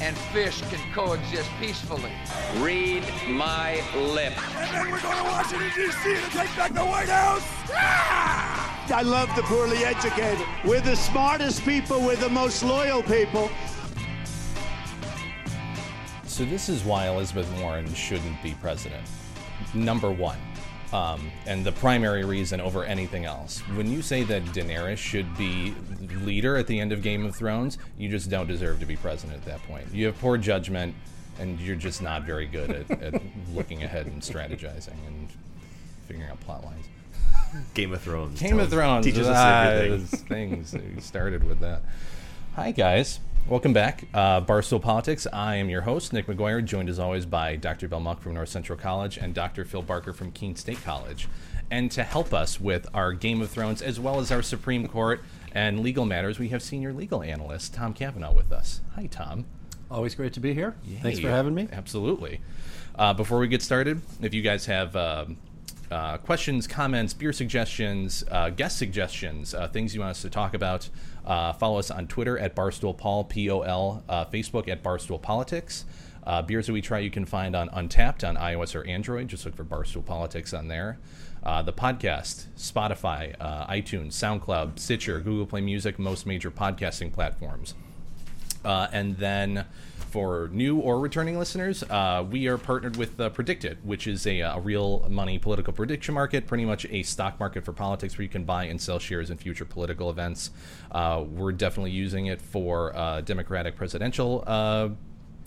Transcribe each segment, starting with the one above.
and fish can coexist peacefully. Read my lips. And then we're going to Washington, D.C. to take back the White House. Ah! I love the poorly educated. We're the smartest people, we're the most loyal people. So, this is why Elizabeth Warren shouldn't be president. Number one. Um, and the primary reason over anything else. When you say that Daenerys should be leader at the end of Game of Thrones, you just don't deserve to be president at that point. You have poor judgment, and you're just not very good at, at looking ahead and strategizing and figuring out plot lines. Game of Thrones. Game of Thrones teaches us ah, everything. things. We started with that. Hi guys, welcome back. Uh, Barstool Politics. I am your host, Nick McGuire, joined as always by Dr. Bill Muck from North Central College and Dr. Phil Barker from Keene State College. And to help us with our Game of Thrones as well as our Supreme Court and legal matters, we have senior legal analyst Tom Cavanaugh with us. Hi, Tom. Always great to be here. Yay. Thanks for having me. Absolutely. Uh, before we get started, if you guys have uh, uh, questions, comments, beer suggestions, uh, guest suggestions, uh, things you want us to talk about, uh, follow us on Twitter at Barstool Pol, P O L, uh, Facebook at Barstool Politics. Uh, beers that we try you can find on Untappd on iOS or Android. Just look for Barstool Politics on there. Uh, the podcast, Spotify, uh, iTunes, SoundCloud, Stitcher, Google Play Music, most major podcasting platforms. Uh, and then for new or returning listeners, uh, we are partnered with uh, PredictIt, which is a, a real money political prediction market, pretty much a stock market for politics where you can buy and sell shares in future political events. Uh, we're definitely using it for uh, Democratic presidential uh,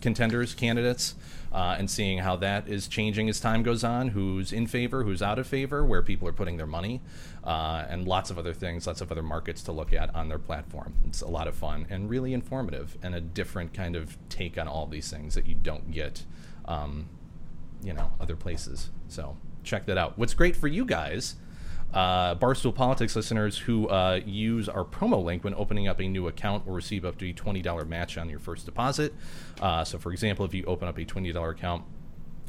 contenders, candidates, uh, and seeing how that is changing as time goes on, who's in favor, who's out of favor, where people are putting their money, uh, and lots of other things, lots of other markets to look at on their platform. It's a lot of fun and really informative and a different kind of take on all these things that you don't get, um, you know, other places. So check that out. What's great for you guys uh, Barstool Politics listeners who uh, use our promo link when opening up a new account will receive up to a $20 match on your first deposit. Uh, so, for example, if you open up a $20 account,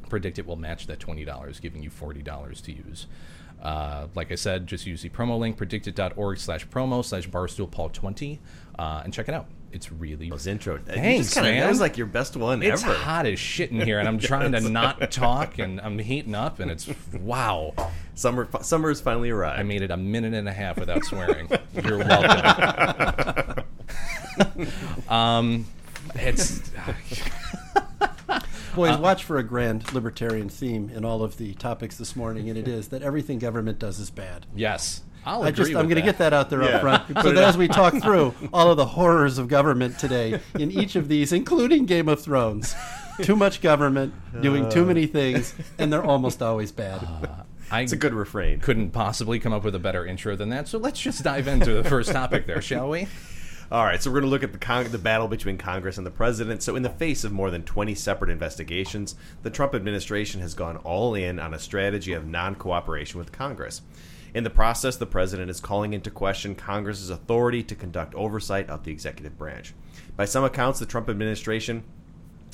PredictIt will match that $20, giving you $40 to use. Uh, like I said, just use the promo link, predictit.org slash promo slash barstool paul 20 uh, and check it out. It's really. Those intro. Thanks, kinda, man. That was like your best one It's ever. It's hot as shit in here, and I'm trying to not talk, and I'm heating up, and it's wow. Summer, summer has finally arrived. I made it a minute and a half without swearing. You're welcome. um, it's Boys, uh, watch for a grand libertarian theme in all of the topics this morning, and it is that everything government does is bad. yes. I'll I agree just, I'm going to get that out there Yeah. up front, so that as we talk through all of the horrors of government today, in each of these, including Game of Thrones, too much government, doing too many things, and they're almost always bad. Uh, I it's a good refrain. couldn't possibly come up with a better intro than that. So let's just dive into the first topic there, shall we? All right, so we're going to look at the con- the battle between Congress and the president. So, in the face of more than 20 separate investigations, the Trump administration has gone all in on a strategy of non cooperation with Congress. In the process, the president is calling into question Congress's authority to conduct oversight of the executive branch. By some accounts, the Trump administration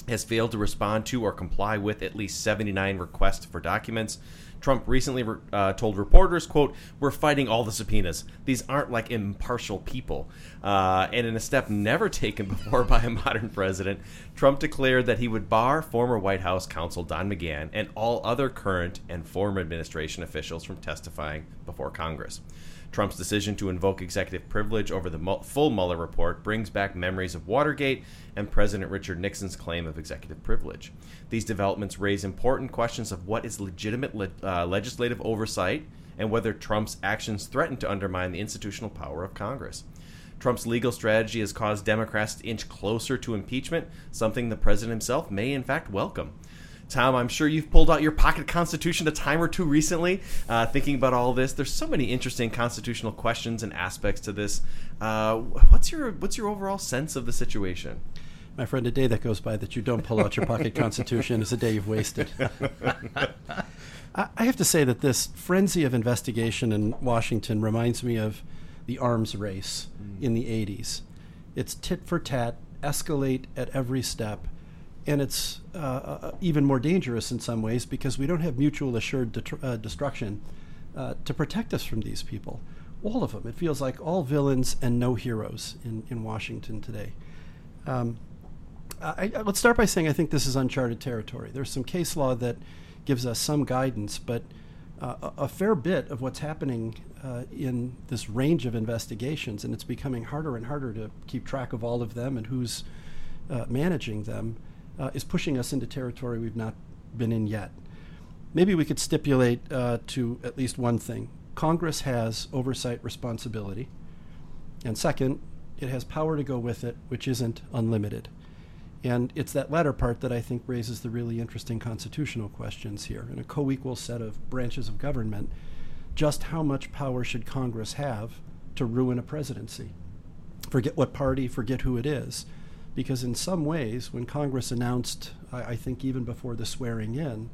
has failed to respond to or comply with at least 79 requests for documents. Trump recently uh, told reporters, quote, we're fighting all the subpoenas. These aren't like impartial people. Uh, and in a step never taken before by a modern president, Trump declared that he would bar former White House counsel Don McGahn and all other current and former administration officials from testifying before Congress. Trump's decision to invoke executive privilege over the full Mueller report brings back memories of Watergate and President Richard Nixon's claim of executive privilege. These developments raise important questions of what is legitimate le- uh, legislative oversight and whether Trump's actions threaten to undermine the institutional power of Congress. Trump's legal strategy has caused Democrats to inch closer to impeachment, something the president himself may in fact welcome. Tom, I'm sure you've pulled out your pocket constitution a time or two recently, uh, thinking about all this. There's so many interesting constitutional questions and aspects to this. Uh, what's your what's your overall sense of the situation? My friend, a day that goes by that you don't pull out your pocket constitution is a day you've wasted. I, I have to say that this frenzy of investigation in Washington reminds me of the arms race in the 80s. It's tit for tat, escalate at every step, and it's uh, uh, even more dangerous in some ways because we don't have mutual assured detr- uh, destruction uh, to protect us from these people. All of them. It feels like all villains and no heroes in, in Washington today. Um, I, I, let's start by saying I think this is uncharted territory. There's some case law that gives us some guidance, but uh, a, a, fair bit of what's happening uh, in this range of investigations, and it's becoming harder and harder to keep track of all of them and who's managing them, uh, is pushing us into territory we've not been in yet. Maybe we could stipulate uh, to at least one thing Congress has oversight responsibility, and second, it has power to go with it, which isn't unlimited. And it's that latter part that I think raises the really interesting constitutional questions here. In a co equal set of branches of government, just how much power should Congress have to ruin a presidency? Forget what party, forget who it is. Because in some ways, when Congress announced, I, I think even before the swearing in,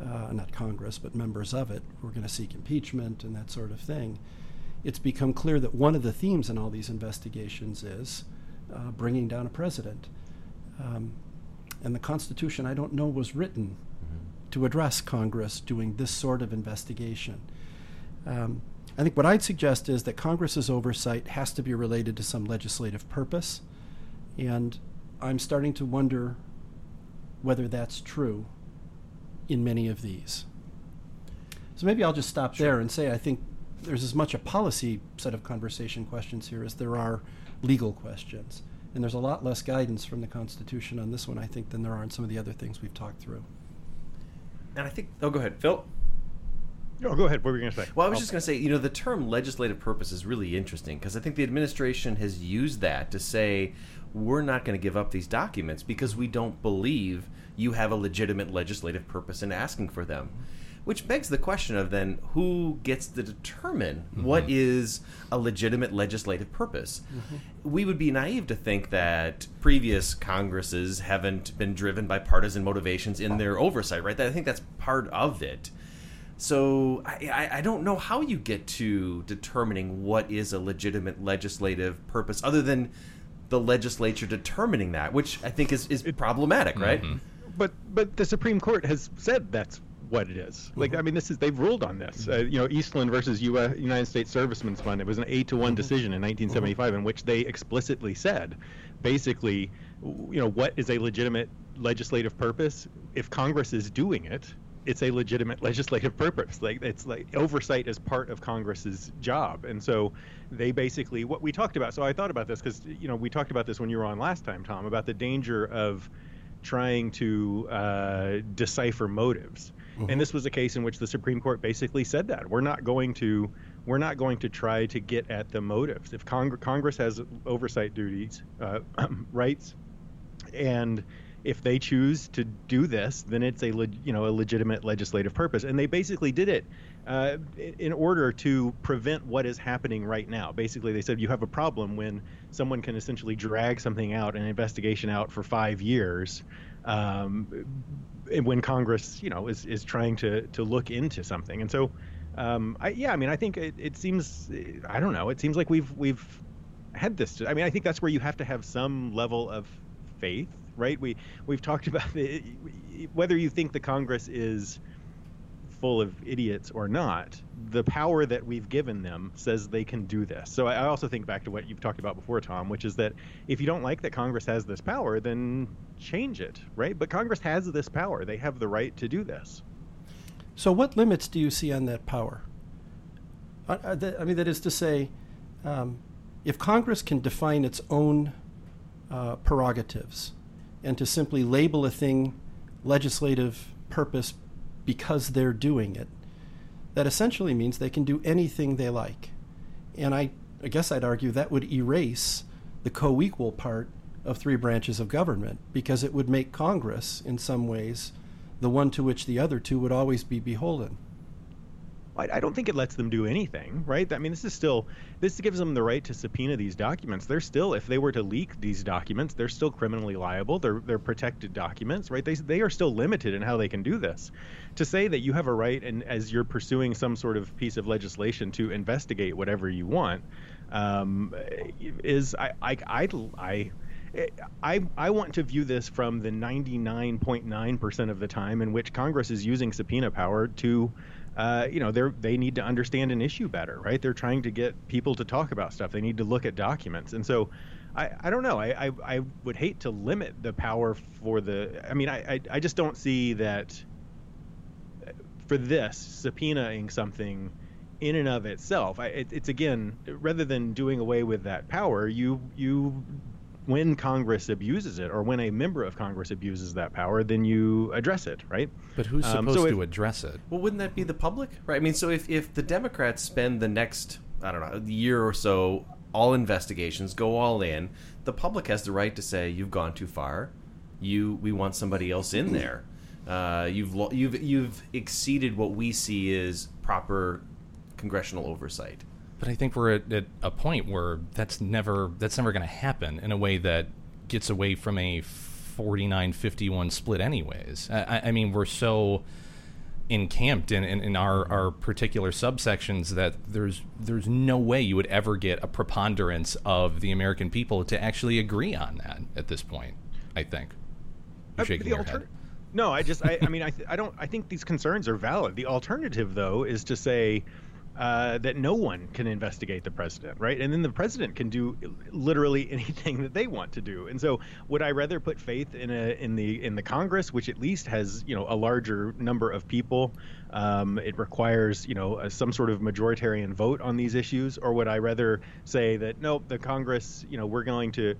uh, not Congress, but members of it, we're going to seek impeachment and that sort of thing, it's become clear that one of the themes in all these investigations is uh, bringing down a president. Um, and the Constitution, I don't know, was written mm-hmm. to address Congress doing this sort of investigation. Um, I think what I'd suggest is that Congress's oversight has to be related to some legislative purpose, and I'm starting to wonder whether that's true in many of these. So maybe I'll just stop sure. there and say I think there's as much a policy set of conversation questions here as there are legal questions. And there's a lot less guidance from the Constitution on this one, I think, than there are on some of the other things we've talked through. And I think, oh, go ahead, Phil. Oh, go ahead. What were you going to say? Well, I was oh. just going to say, you know, the term legislative purpose is really interesting because I think the administration has used that to say we're not going to give up these documents because we don't believe you have a legitimate legislative purpose in asking for them. Which begs the question of then who gets to determine mm-hmm. what is a legitimate legislative purpose? Mm-hmm. We would be naive to think that previous Congresses haven't been driven by partisan motivations in their oversight, right? I think that's part of it. So I, I don't know how you get to determining what is a legitimate legislative purpose other than the legislature determining that, which I think is, is problematic, right? Mm-hmm. But but the Supreme Court has said that's what it is. Like, mm-hmm. I mean, this is they've ruled on this. Uh, you know, Eastland versus US, United States Servicemen's Fund. It was an eight to one mm-hmm. decision in 1975 in which they explicitly said, basically, you know, what is a legitimate legislative purpose? If Congress is doing it, it's a legitimate legislative purpose. Like it's like oversight is part of Congress's job, and so they basically what we talked about. So I thought about this because you know we talked about this when you were on last time, Tom, about the danger of trying to uh, decipher motives. Mm-hmm. And this was a case in which the Supreme Court basically said that we're not going to we're not going to try to get at the motives. If Cong- Congress has oversight duties, uh, rights, and if they choose to do this, then it's a le- you know a legitimate legislative purpose, and they basically did it uh, in order to prevent what is happening right now. Basically, they said you have a problem when someone can essentially drag something out, an investigation out for five years, um, when Congress, you know, is, is trying to to look into something. And so, um, I, yeah, I mean, I think it, it seems, I don't know, it seems like we've we've had this. I mean, I think that's where you have to have some level of faith, right? We we've talked about the, whether you think the Congress is full of idiots or not, the power that we've given them says they can do this. So I also think back to what you've talked about before, Tom, which is that if you don't like that Congress has this power, then change it, right? But Congress has this power. They have the right to do this. So what limits do you see on that power? I, mean, that is to say, um, if Congress can define its own uh, prerogatives and to simply label a thing legislative purpose because they're doing it, that essentially means they can do anything they like. And I, I guess I'd argue that would erase the co equal part of three branches of government because it would make Congress, in some ways, the one to which the other two would always be beholden. I, I don't think it lets them do anything, right? I mean, this is still this gives them the right to subpoena these documents. They're still, if they were to leak these documents, they're still criminally liable. They're they're protected documents, right? They they are still limited in how they can do this. To say that you have a right, and as you're pursuing some sort of piece of legislation to investigate whatever you want, um, is I I I. I I, I want to view this from the 99.9% of the time in which Congress is using subpoena power to, uh, you know, they they need to understand an issue better, right? They're trying to get people to talk about stuff. They need to look at documents, and so I, I don't know. I, I, I would hate to limit the power for the. I mean, I, I, I just don't see that for this subpoenaing something in and of itself. I, it, it's again rather than doing away with that power, you you when Congress abuses it or when a member of Congress abuses that power, then you address it, right? But who's Um, supposed so if- to address it? Well, wouldn't that be the public? Right. I mean, so if, if the Democrats spend the next, I don't know, year or so, all investigations, go all in, the public has the right to say, you've gone too far. You, we want somebody else in there. Uh, you've, lo- you've, you've exceeded what we see as proper congressional oversight. But I think we're at, at a point where that's never that's never going to happen in a way that gets away from a 49-51 split anyways. I, I- mean, we're so encamped in, in, in our, our particular subsections that there's there's no way you would ever get a preponderance of the American people to actually agree on that at this point. I think. You're Uh, shaking the your alter- head. No, I just, I, I mean, I, th- I don't, I think these concerns are valid. The alternative, though, is to say uh, that no one can investigate the president, right? And then the president can do literally anything that they want to do. And so, would I rather put faith in a in the in the Congress, which at least has you know a larger number of people? Um, it requires you know a, some sort of majoritarian vote on these issues, or would I rather say that no, the Congress, you know, we're going to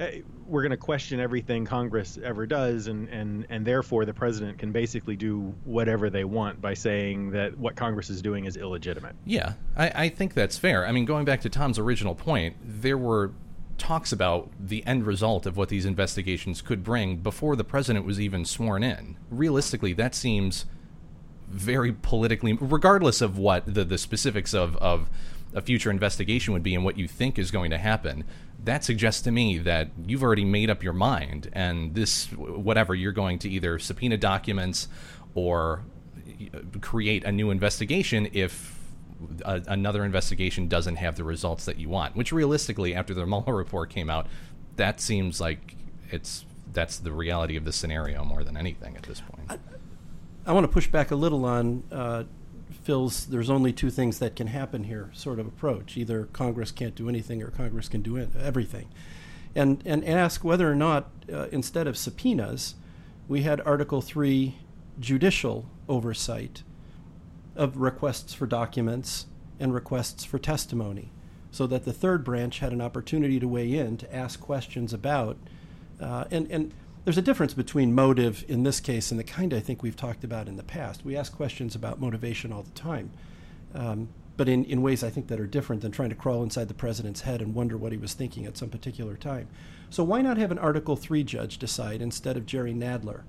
Uh, we're going to question everything Congress ever does, and, and, and therefore the president can basically do whatever they want by saying that what Congress is doing is illegitimate. Yeah, I, I think that's fair. I mean, going back to Tom's original point, there were talks about the end result of what these investigations could bring before the president was even sworn in. Realistically, that seems very politically, regardless of what the, the specifics of, of a future investigation would be and what you think is going to happen. That suggests to me that you've already made up your mind, and this, whatever, you're going to either subpoena documents or create a new investigation if a, another investigation doesn't have the results that you want. Which realistically, after the Mueller report came out, that seems like it's that's the reality of the scenario more than anything at this point. I want to push back a little on uh, There's only two things that can happen here sort of approach. Either Congress can't do anything or Congress can do it, everything. And, and ask whether or not, uh, instead of subpoenas, we had Article 3 judicial oversight of requests for documents and requests for testimony, so that the third branch had an opportunity to weigh in to ask questions about. Uh, and, and there's a difference between motive in this case and the kind I think we've talked about in the past. We ask questions about motivation all the time, um, but in, in ways I think that are different than trying to crawl inside the president's head and wonder what he was thinking at some particular time. So why not have an Article 3 judge decide instead of Jerry Nadler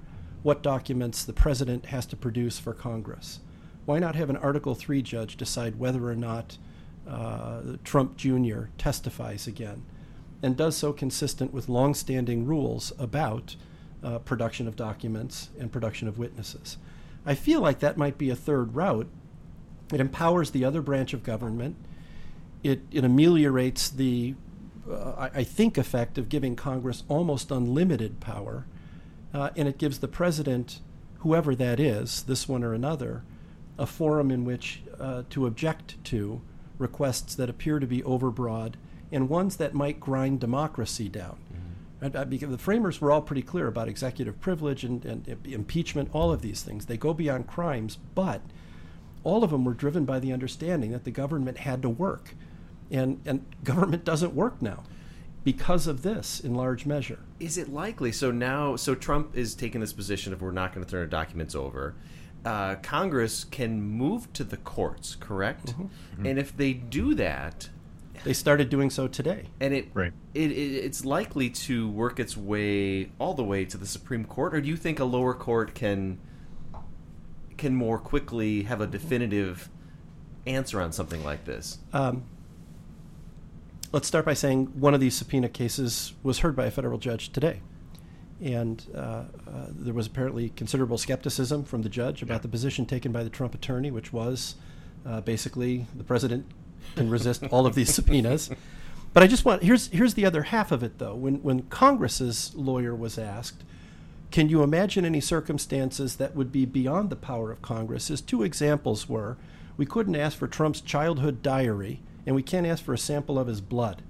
what documents the president has to produce for Congress? Why not have an Article 3 judge decide whether or not uh, Trump Jr. testifies again? and does so consistent with longstanding rules about uh, production of documents and production of witnesses. I feel like that might be a third route. It empowers the other branch of government. It, it ameliorates the, uh, I, I think, effect of giving Congress almost unlimited power. Uh, and it gives the president, whoever that is, this one or another, a forum in which uh, to object to requests that appear to be overbroad and ones that might grind democracy down. Uh, Because the framers were all pretty clear about executive privilege and, and impeachment, all of these things. They go beyond crimes, but all of them were driven by the understanding that the government had to work. And, and government doesn't work now because of this in large measure. Is it likely? So now, so Trump is taking this position of we're not going to turn our documents over. Uh, Congress can move to the courts, correct? And if they do that, They started doing so today. and it, Right. it, it it's likely to work its way all the way to the Supreme Court, or do you think a lower court can can more quickly have a definitive answer on something like this? Um, let's start by saying one of these subpoena cases was heard by a federal judge today. And uh, uh, there was apparently considerable skepticism from the judge about the position taken by the Trump attorney, which was uh, basically the president can resist all of these subpoenas. But I just want here's here's the other half of it though. When when Congress's lawyer was asked, can you imagine any circumstances that would be beyond the power of Congress? His two examples were we couldn't ask for Trump's childhood diary, and we can't ask for a sample of his blood.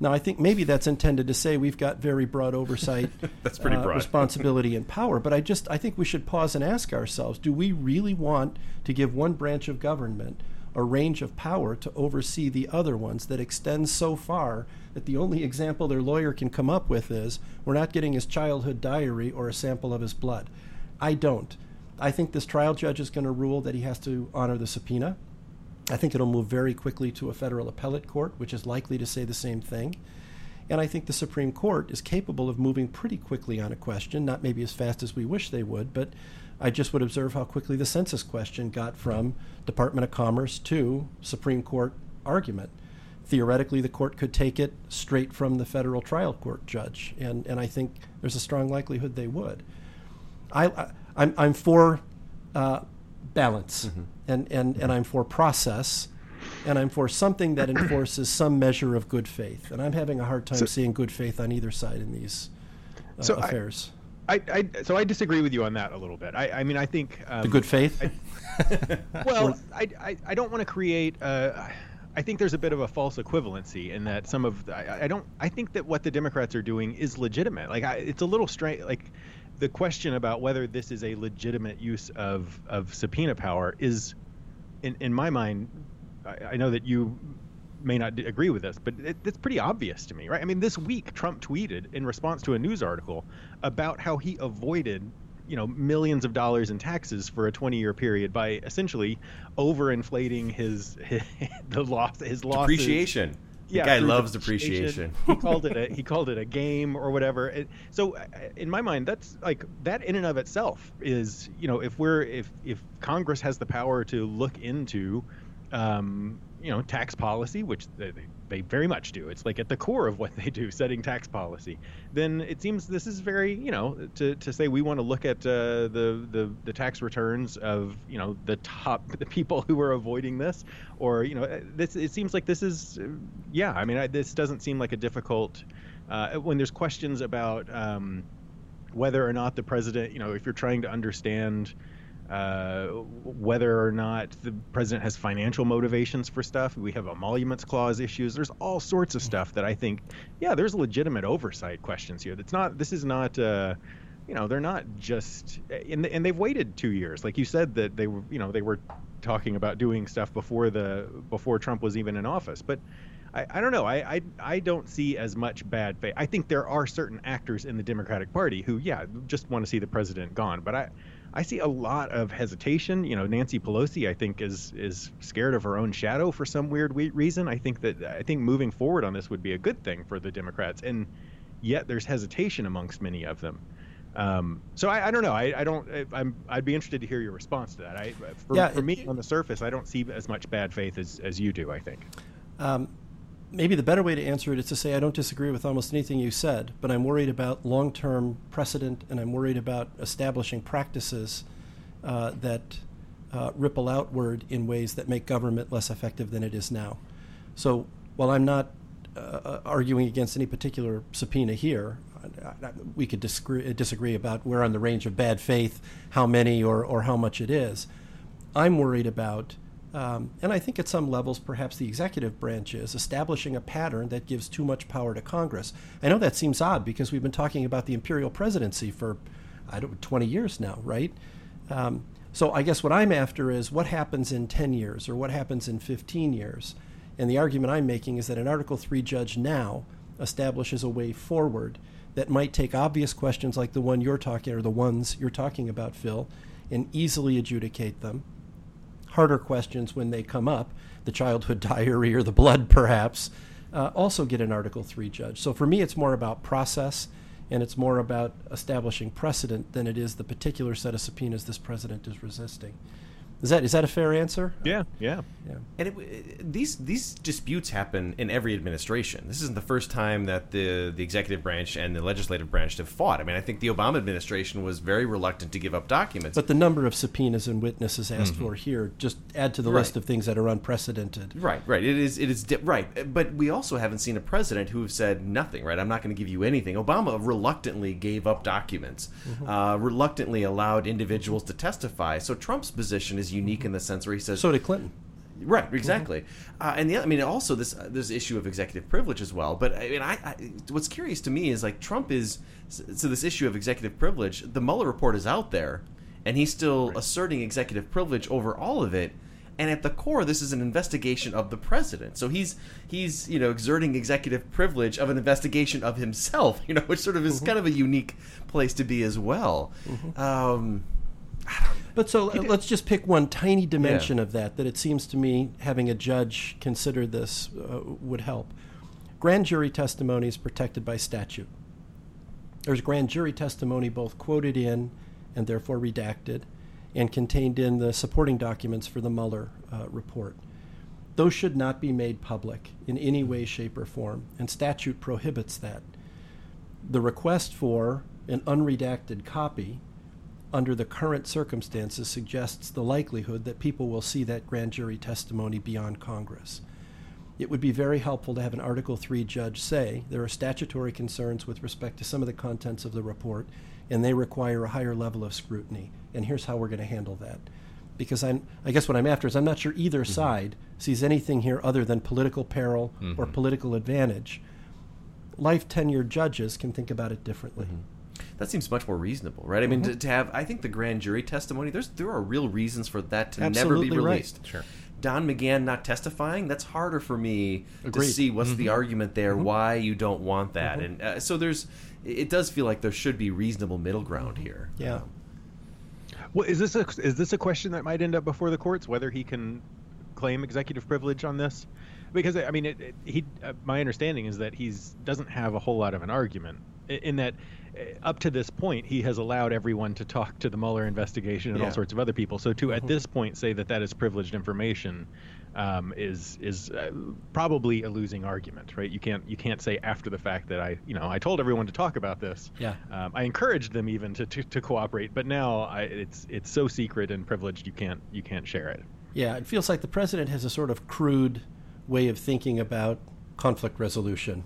Now, I think maybe that's intended to say we've got very broad oversight, that's pretty uh, broad. responsibility, and power. But I just I think we should pause and ask ourselves: Do we really want to give one branch of government a range of power to oversee the other ones that extends so far that the only example their lawyer can come up with is we're not getting his childhood diary or a sample of his blood? I don't. I think this trial judge is going to rule that he has to honor the subpoena. I think it'll move very quickly to a federal appellate court, which is likely to say the same thing. And I think the Supreme Court is capable of moving pretty quickly on a question, not maybe as fast as we wish they would, but I just would observe how quickly the census question got from Department of Commerce to Supreme Court argument. Theoretically, the court could take it straight from the federal trial court judge, and, and I think there's a strong likelihood they would. I, I, I'm, I'm for uh, balance, Mm-hmm. and, and, and I'm for process, and I'm for something that enforces some measure of good faith. And I'm having a hard time So- seeing good faith on either side in these uh, So affairs. I, I so I disagree with you on that a little bit. I, I mean, I think um, the good faith? well, I, I, I don't want to create. Uh, I think there's a bit of a false equivalency in that some of I, I don't. I think that what the Democrats are doing is legitimate. Like I, it's a little strange. Like the question about whether this is a legitimate use of of subpoena power is, in in my mind, I, I know that you may not d- agree with this, but it, it's pretty obvious to me, right? I mean, this week Trump tweeted in response to a news article about how he avoided, you know, millions of dollars in taxes for a 20-year period by essentially overinflating his, his the loss his losses. Depreciation. The guy loves depreciation. he called it a he called it a game or whatever. It, so uh, in my mind, that's like that in and of itself is you know if we're if if Congress has the power to look into um, you know tax policy, which they, they, very much do. It's like at the core of what they do, setting tax policy. Then it seems this is very you know to, to say we want to look at uh, the, the the tax returns of you know the top the people who are avoiding this, or you know this it seems like this is uh, yeah. I mean I, this doesn't seem like a difficult uh, when there's questions about um, whether or not the president you know if you're trying to understand uh, whether or not the president has financial motivations for stuff. We have emoluments clause issues. There's all sorts of stuff that I think, yeah, there's legitimate oversight questions here. That's not. This is not. Uh, you know, they're not just. And, and they've waited two years. Like you said that they were. You know, they were talking about doing stuff before the before Trump was even in office, but. I, I don't know. I, I I don't see as much bad faith. I think there are certain actors in the Democratic Party who, yeah, just want to see the president gone. But I, I see a lot of hesitation. You know, Nancy Pelosi, I think, is is scared of her own shadow for some weird reason. I think that I think moving forward on this would be a good thing for the Democrats, and yet there's hesitation amongst many of them. Um, so I, I don't know. I, I don't. I, I'm. I'd be interested to hear your response to that. I, for, Yeah, for it- me, on the surface, I don't see as much bad faith as, as you do. I think. Um, maybe the better way to answer it is to say I don't disagree with almost anything you said, but I'm worried about long term precedent and I'm worried about establishing practices uh, that uh, ripple outward in ways that make government less effective than it is now. So while I'm not uh, arguing against any particular subpoena here, we could disagree, disagree about where on the range of bad faith, how many or, or how much it is. I'm worried about, um, and I think at some levels perhaps the executive branch is, establishing a pattern that gives too much power to Congress. I know that seems odd because we've been talking about the imperial presidency for, I don't 20 years now, right? Um, so I guess what I'm after is what happens in 10 years or what happens in 15 years. And the argument I'm making is that an Article 3 judge now establishes a way forward that might take obvious questions like the one you're talking or the ones you're talking about, Phil, and easily adjudicate them. Harder questions when they come up, the childhood diary or the blood perhaps, uh, also get an Article 3 judge. So for me, it's more about process and it's more about establishing precedent than it is the particular set of subpoenas this president is resisting. Is that is that a fair answer? Yeah, yeah, yeah. And it, it, these these disputes happen in every administration. This isn't the first time that the the executive branch and the legislative branch have fought. I mean, I think the Obama administration was very reluctant to give up documents. But the number of subpoenas and witnesses asked Mhm. for here just add to the Right. list of things that are unprecedented. Right, right. It is, it is di- right. But we also haven't seen a president who has said nothing. Right, I'm not going to give you anything. Obama reluctantly gave up documents, Mhm. uh, reluctantly allowed individuals to testify. So Trump's position is unique in the sense where he says. So did Clinton. Right, exactly. Uh, and the, I mean, also this uh, this issue of executive privilege as well. But I mean, I, I what's curious to me is like Trump is so this issue of executive privilege. The Mueller report is out there, and he's still asserting executive privilege over all of it. And at the core, this is an investigation of the president. So he's he's you know exerting executive privilege of an investigation of himself. You know, which sort of is kind of a unique place to be as well. Um, But so let's just pick one tiny dimension of that that it seems to me having a judge consider this uh, would help. Grand jury testimony is protected by statute. There's grand jury testimony both quoted in and therefore redacted and contained in the supporting documents for the Mueller uh, report. Those should not be made public in any way, shape, or form, and statute prohibits that. The request for an unredacted copy under the current circumstances suggests the likelihood that people will see that grand jury testimony beyond Congress. It would be very helpful to have an Article 3 judge say there are statutory concerns with respect to some of the contents of the report, and they require a higher level of scrutiny, and here's how we're going to handle that. Because I'm, I guess what I'm after is I'm not sure either side sees anything here other than political peril or Mhm. political advantage. Life tenured judges can think about it differently. That seems much more reasonable, right? I mean, Mhm. to, to have, I think the grand jury testimony, there's there are real reasons for that to never Absolutely be right. released. Sure. Don McGahn not testifying, that's harder for me Agreed. to see what's the Mhm. argument there, Mhm. why you don't want that. Mhm. And uh, so there's, it does feel like there should be reasonable middle ground here. Yeah. Well, is this a is this a question that might end up before the courts whether he can claim executive privilege on this? Because I mean, it, it, he uh, my understanding is that he's doesn't have a whole lot of an argument in that uh, up to this point he has allowed everyone to talk to the Mueller investigation and Yeah. all sorts of other people. So to at this point say that that is privileged information um, is is uh, probably a losing argument, right? You can't you can't say after the fact that I you know I told everyone to talk about this. Yeah. Um, I encouraged them even to, to, to cooperate, but now I, it's it's so secret and privileged you can't you can't share it. Yeah, it feels like the president has a sort of crude way of thinking about conflict resolution,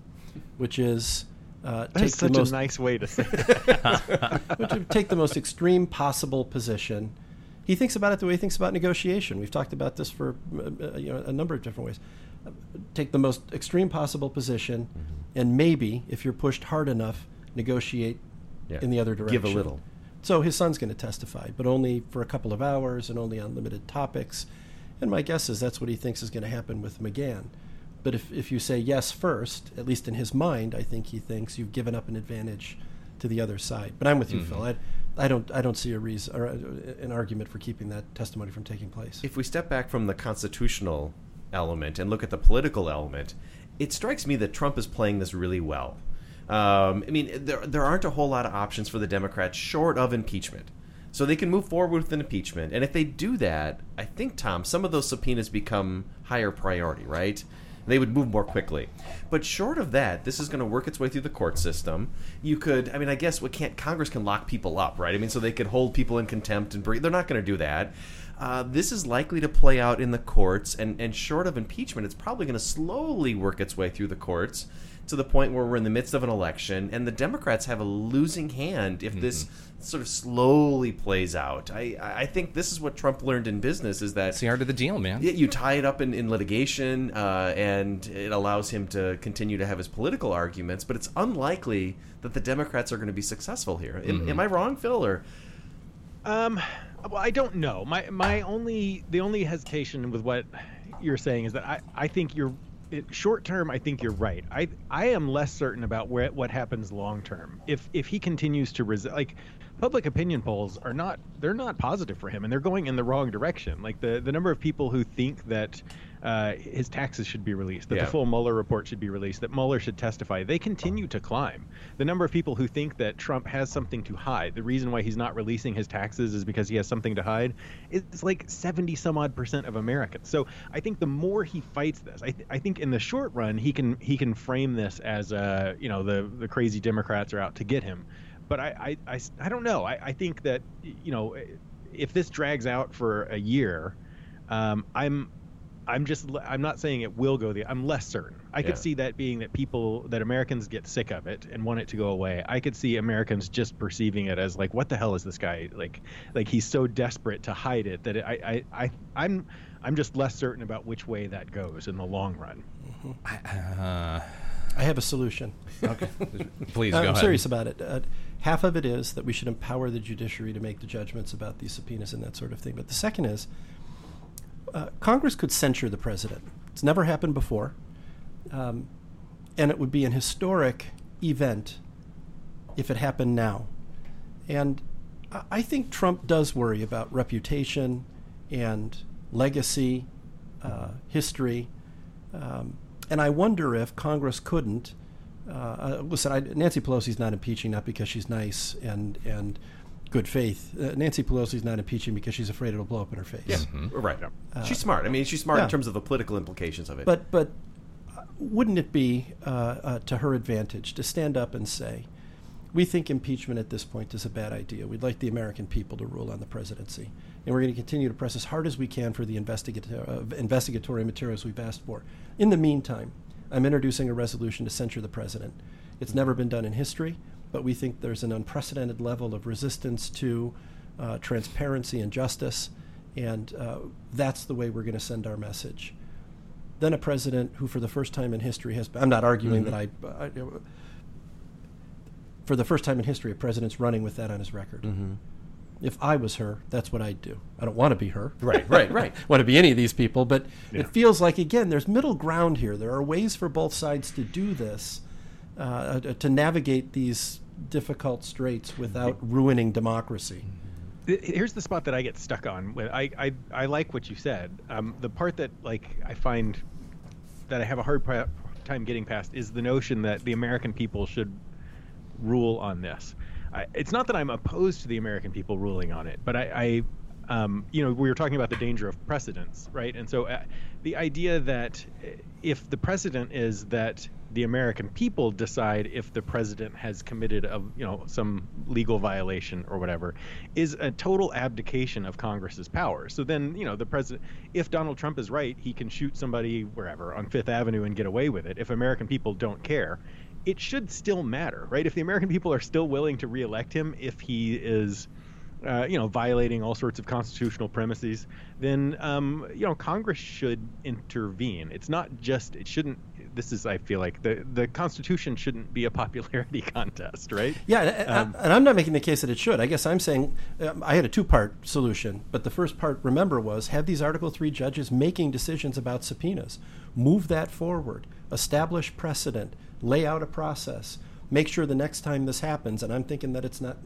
which is uh, take such the most a nice way to say. which would take the most extreme possible position. He thinks about it the way he thinks about negotiation. We've talked about this for uh, uh, you know a number of different ways. Uh, Take the most extreme possible position, Mm-hmm. and maybe, if you're pushed hard enough, negotiate Yeah. in the other direction. Give a little. So his son's going to testify, but only for a couple of hours and only on limited topics. And my guess is that's what he thinks is going to happen with McGahn. But if, if you say yes first, at least in his mind, I think he thinks you've given up an advantage to the other side. But I'm with you, Mhm. Phil. I, I don't I don't see a reason or uh, an argument for keeping that testimony from taking place. If we step back from the constitutional element and look at the political element, it strikes me that Trump is playing this really well. Um, I mean, there, there aren't a whole lot of options for the Democrats short of impeachment. So they can move forward with an impeachment. And if they do that, I think, Tom, some of those subpoenas become higher priority, right? They would move more quickly. But short of that, this is going to work its way through the court system. You could, I mean, I guess what can't Congress can lock people up, right? I mean, so they could hold people in contempt and bring. They're not going to do that. Uh, this is likely to play out in the courts, and, and short of impeachment, it's probably going to slowly work its way through the courts to the point where we're in the midst of an election, and the Democrats have a losing hand if this sort of slowly plays out. I, I think this is what Trump learned in business: is that It's the art of the deal, man. yeah, you tie it up in, in litigation, uh, and it allows him to continue to have his political arguments. But it's unlikely that the Democrats are going to be successful here. Am, Mhm. am I wrong, Phil? Or Um, well, I don't know. My my only the only hesitation with what you're saying is that I I think you're it, short term. I think you're right. I I am less certain about where what happens long term. If if he continues to resist, like public opinion polls are not they're not positive for him, and they're going in the wrong direction. Like the the number of people who think that uh, his taxes should be released, that Yeah. the full Mueller report should be released, that Mueller should testify. They continue to climb. The number of people who think that Trump has something to hide, the reason why he's not releasing his taxes is because he has something to hide, is like 70 some odd percent of Americans. So I think the more he fights this, I, th- I think in the short run he can he can frame this as uh, you know the the crazy Democrats are out to get him. But I, I, I, I don't know. I, I think that you know if this drags out for a year, um, I'm I'm just I'm not saying it will go the I'm less certain. I Yeah. could see that being that people that Americans get sick of it and want it to go away. I could see Americans just perceiving it as like what the hell is this guy like like he's so desperate to hide it that it, I, I I I'm I'm just less certain about which way that goes in the long run. Uh, I have a solution. Okay. Please go I'm ahead. serious about it. Uh, half of it is that we should empower the judiciary to make the judgments about these subpoenas and that sort of thing. But the second is uh, Congress could censure the president. It's never happened before. Um, and it would be an historic event if it happened now. And I- think Trump does worry about reputation and legacy, uh, history. Um, and I wonder if Congress couldn't. Uh, uh, listen, I, Nancy Pelosi's not impeaching not because she's nice and and good faith. Uh, Nancy Pelosi's not impeaching because she's afraid it'll blow up in her face. Yeah, right. she's smart. I mean, she's smart yeah. in terms of the political implications of it. But but uh, wouldn't it be uh, uh, to her advantage to stand up and say, we think impeachment at this point is a bad idea. We'd like the American people to rule on the presidency, and we're going to continue to press as hard as we can for the investigator, uh, investigatory materials we've asked for. In the meantime, I'm introducing a resolution to censure the president. It's never been done in history, but we think there's an unprecedented level of resistance to uh, transparency and justice, and uh, that's the way we're going to send our message then a president who, for the first time in history, has. I'm not arguing that I, I. For the first time in history, a president's running with that on his record. If I was her, that's what I'd do. I don't want to be her. Right, right, right. want to be any of these people, but Yeah. it feels like again, there's middle ground here. There are ways for both sides to do this, uh, to navigate these difficult straits without ruining democracy. Here's the spot that I get stuck on. With I, I, I like what you said. Um, the part that like I find that I have a hard time getting past is the notion that the American people should rule on this. I, it's not that I'm opposed to the American people ruling on it, but I, I um, you know, we were talking about the danger of precedents, right? And so uh, the idea that uh, if the precedent is that the American people decide if the president has committed a, you know, some legal violation or whatever, is a total abdication of Congress's power. So then, you know, the president, if Donald Trump is right, he can shoot somebody wherever on Fifth Avenue and get away with it. If American people don't care, it should still matter, right? If the American people are still willing to reelect him, if he is, uh, you know, violating all sorts of constitutional premises, then um, you know Congress should intervene. It's not just it shouldn't. This is, I feel like the the Constitution shouldn't be a popularity contest, right? Yeah, and, Um, and I'm not making the case that it should. I guess I'm saying um, I had a two part solution, but the first part, remember, was have these Article 3 judges making decisions about subpoenas. Move that forward, establish precedent, lay out a process, make sure the next time this happens, and I'm thinking that it's not,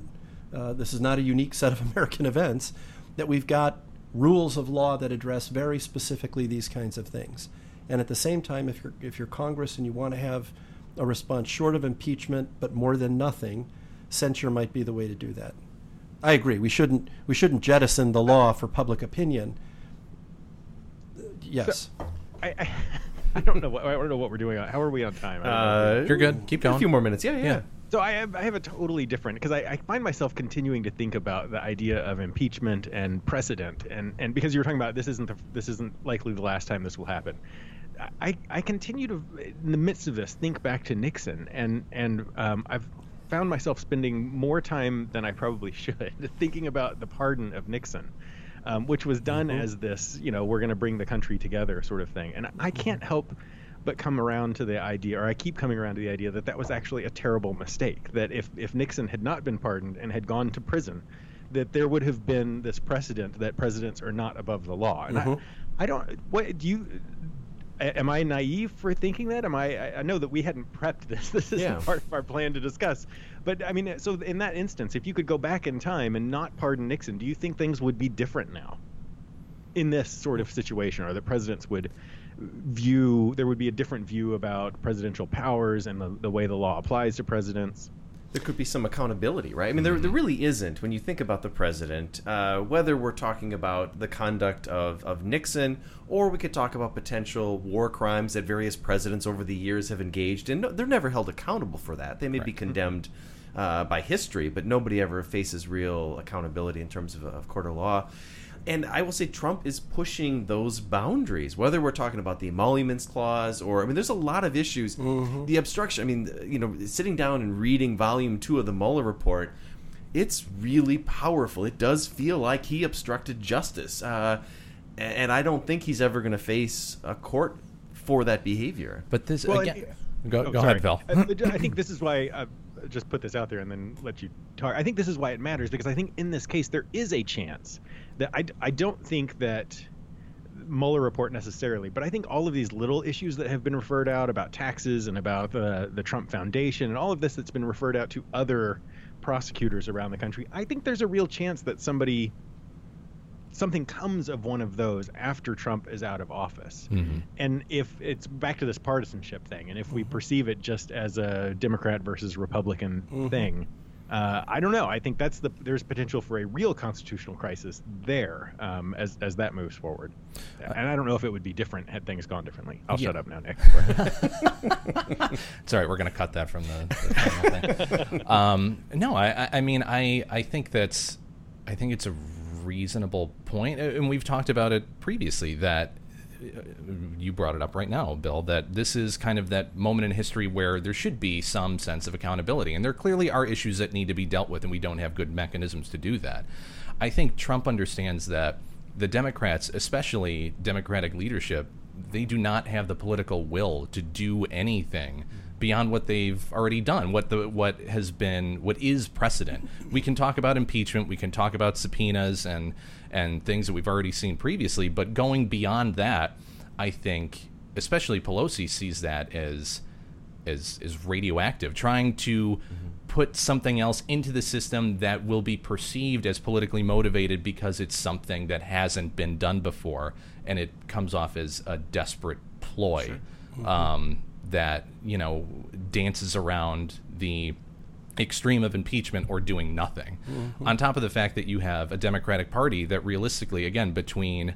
uh, this is not a unique set of American events, that we've got rules of law that address very specifically these kinds of things. And at the same time, if you're, if you're Congress and you want to have a response short of impeachment, but more than nothing, censure might be the way to do that. I agree. We shouldn't we shouldn't jettison the law for public opinion. Yes. I, I, I don't know what I don't know what we're doing. How are we on time? I don't know. Uh, You're good. Keep going. A few more minutes. Yeah, yeah. Yeah. So I have, I have a totally different because I, I find myself continuing to think about the idea of impeachment and precedent and, and because you were talking about this isn't the, this isn't likely the last time this will happen. I, I continue to in the midst of this think back to Nixon and and um, I've found myself spending more time than I probably should thinking about the pardon of Nixon. Um, which was done mm-hmm. as this, you know, we're going to bring the country together sort of thing. And I mm-hmm. can't help but come around to the idea, or I keep coming around to the idea that that was actually a terrible mistake. That if, if Nixon had not been pardoned and had gone to prison, that there would have been this precedent that presidents are not above the law. And I, mm-hmm. I don't. What do you? Am I naive for thinking that? Am I? I- I know that we hadn't prepped this. This isn't Yeah. part of our plan to discuss. But I mean, so in that instance, if you could go back in time and not pardon Nixon, do you think things would be different now? in this sort of situation, or the presidents would view there would be a different view about presidential powers and the, the way the law applies to presidents there could be some accountability, right? I mean, there, there really isn't when you think about the president, uh, whether we're talking about the conduct of, of Nixon or we could talk about potential war crimes that various presidents over the years have engaged in. No, they're never held accountable for that. They may right. be condemned uh, by history, but nobody ever faces real accountability in terms of, of court of law and I will say Trump is pushing those boundaries. Whether we're talking about the emoluments clause or I mean, there's a lot of issues. Mm-hmm. The obstruction. I mean, you know, sitting down and reading volume two of the Mueller report, it's really powerful. It does feel like he obstructed justice, uh, and I don't think he's ever going to face a court for that behavior. But this well, again. go, oh, go ahead, Phil. I, I think this is why. I, just put this out there and then let you talk. I think this is why it matters because I think in this case there is a chance that I, I don't think that Mueller report necessarily, but I think all of these little issues that have been referred out about taxes and about the the Trump Foundation and all of this that's been referred out to other prosecutors around the country, I think there's a real chance that somebody something comes of one of those after Trump is out of office. Mm-hmm. And if it's back to this partisanship thing, and if we mm-hmm. perceive it just as a Democrat versus Republican mm-hmm. thing, uh, I don't know. I think that's the there's potential for a real constitutional crisis there um, as as that moves forward, and I don't know if it would be different had things gone differently. I'll yeah. shut up now, Nick. it's all right. We're going to cut that from the, the thing. Um, no, I, I mean, I I think that's I think it's a reasonable point, and we've talked about it previously that you brought it up right now, Bill, that this is kind of that moment in history where there should be some sense of accountability. And there clearly are issues that need to be dealt with, and we don't have good mechanisms to do that. I think Trump understands that the Democrats, especially Democratic leadership, they do not have the political will to do anything beyond what they've already done, what the what has been what is precedent. We can talk about impeachment, we can talk about subpoenas and and things that we've already seen previously, but going beyond that, I think especially Pelosi sees that as as as radioactive, trying to mm-hmm. put something else into the system that will be perceived as politically motivated because it's something that hasn't been done before, and it comes off as a desperate ploy. Sure. Mm-hmm. Um, that you know dances around the extreme of impeachment or doing nothing. Mm-hmm. On top of the fact that you have a Democratic Party that realistically, again, between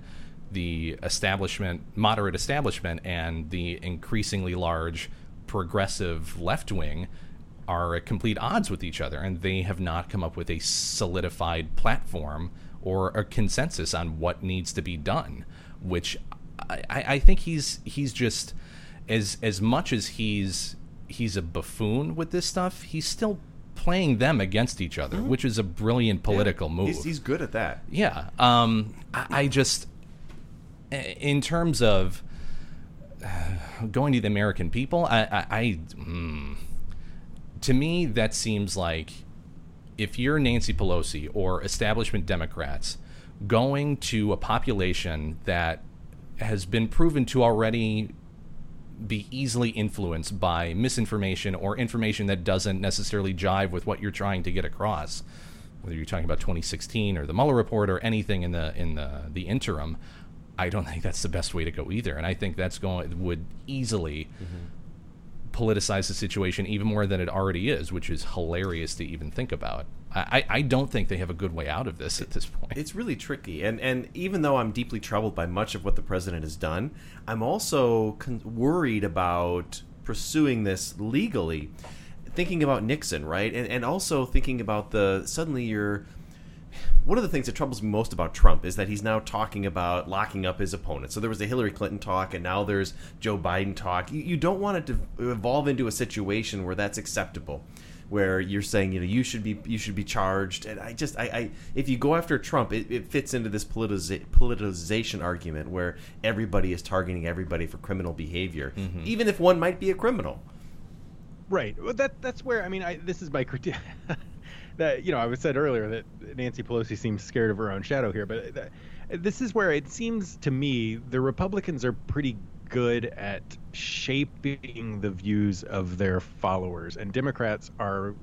the establishment, moderate establishment, and the increasingly large progressive left wing are at complete odds with each other, and they have not come up with a solidified platform or a consensus on what needs to be done. Which I, I think he's he's just as as much as he's he's a buffoon with this stuff, he's still playing them against each other, mm-hmm. which is a brilliant political yeah, move. He's, he's, good at that. Yeah. Um, I, I, just, in terms of uh, going to the American people, I, I, I mm, to me that seems like if you're Nancy Pelosi or establishment Democrats going to a population that has been proven to already be easily influenced by misinformation or information that doesn't necessarily jive with what you're trying to get across. Whether you're talking about 2016 or the Mueller report or anything in the in the the interim, I don't think that's the best way to go either. And I think that's going would easily mm-hmm. politicize the situation even more than it already is, which is hilarious to even think about. I, I don't think they have a good way out of this at this point. It's really tricky, and and even though I'm deeply troubled by much of what the president has done, I'm also con- worried about pursuing this legally. Thinking about Nixon, right, and and also thinking about the suddenly you're one of the things that troubles me most about Trump is that he's now talking about locking up his opponent. So there was the Hillary Clinton talk, and now there's Joe Biden talk. You, you don't want it to evolve into a situation where that's acceptable where you're saying you know you should be you should be charged. And i just i, I if you go after trump it, it fits into this politiza- politicization argument where everybody is targeting everybody for criminal behavior mm-hmm. even if one might be a criminal. Right. Well that that's where i mean I, this is my critique that you know i was said earlier that nancy pelosi seems scared of her own shadow here but that, this is where it seems to me the republicans are pretty good at shaping the views of their followers, and Democrats are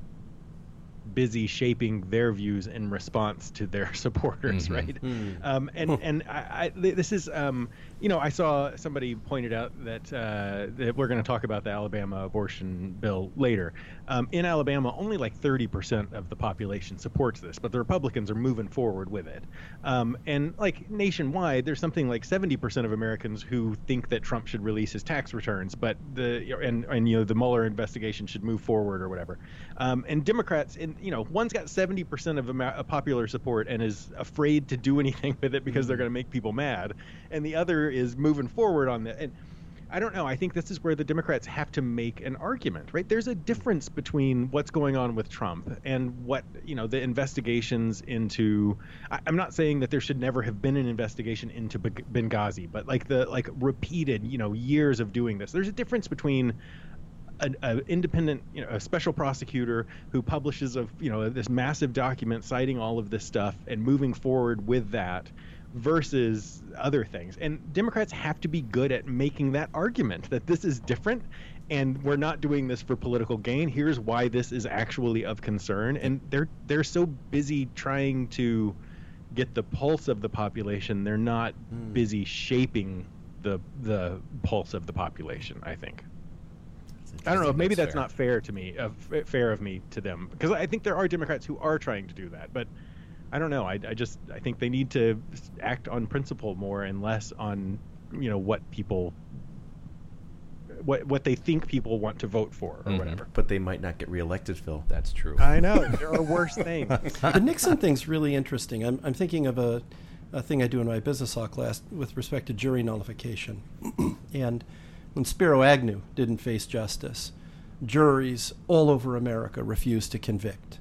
busy shaping their views in response to their supporters, Mhm. right? Mm. Um, and and I, I, this is, um, you know, I saw somebody pointed out that uh, that we're going to talk about the Alabama abortion bill later. Um, in Alabama, only like 30% of the population supports this, but the Republicans are moving forward with it. Um, and like nationwide, there's something like 70% of Americans who think that Trump should release his tax returns, but the and and you know the Mueller investigation should move forward or whatever. Um, and Democrats, in you know, one's got 70% of Amer- popular support and is afraid to do anything with it because they're going to make people mad, and the other is moving forward on that. And I don't know. I think this is where the Democrats have to make an argument, right? There's a difference between what's going on with Trump and what, you know, the investigations into. I, I'm not saying that there should never have been an investigation into Benghazi, but like the like repeated, you know, years of doing this. There's a difference between an independent, you know, a special prosecutor who publishes a, you know, this massive document citing all of this stuff and moving forward with that versus other things. And Democrats have to be good at making that argument that this is different and we're not doing this for political gain. Here's why this is actually of concern. And they're they're so busy trying to get the pulse of the population, they're not busy shaping the the pulse of the population, I think. I don't know. Maybe That's that's fair. not fair to me, uh, f- fair of me to them, because I think there are Democrats who are trying to do that. But I don't know. I, I just I think they need to act on principle more and less on you know what people what what they think people want to vote for or Mhm. whatever. But they might not get reelected, Phil. That's true. I know there are worse things. the Nixon thing's really interesting. I'm, I'm thinking of a, a thing I do in my business law class with respect to jury nullification. and when Spiro Agnew didn't face justice, juries all over America refused to convict.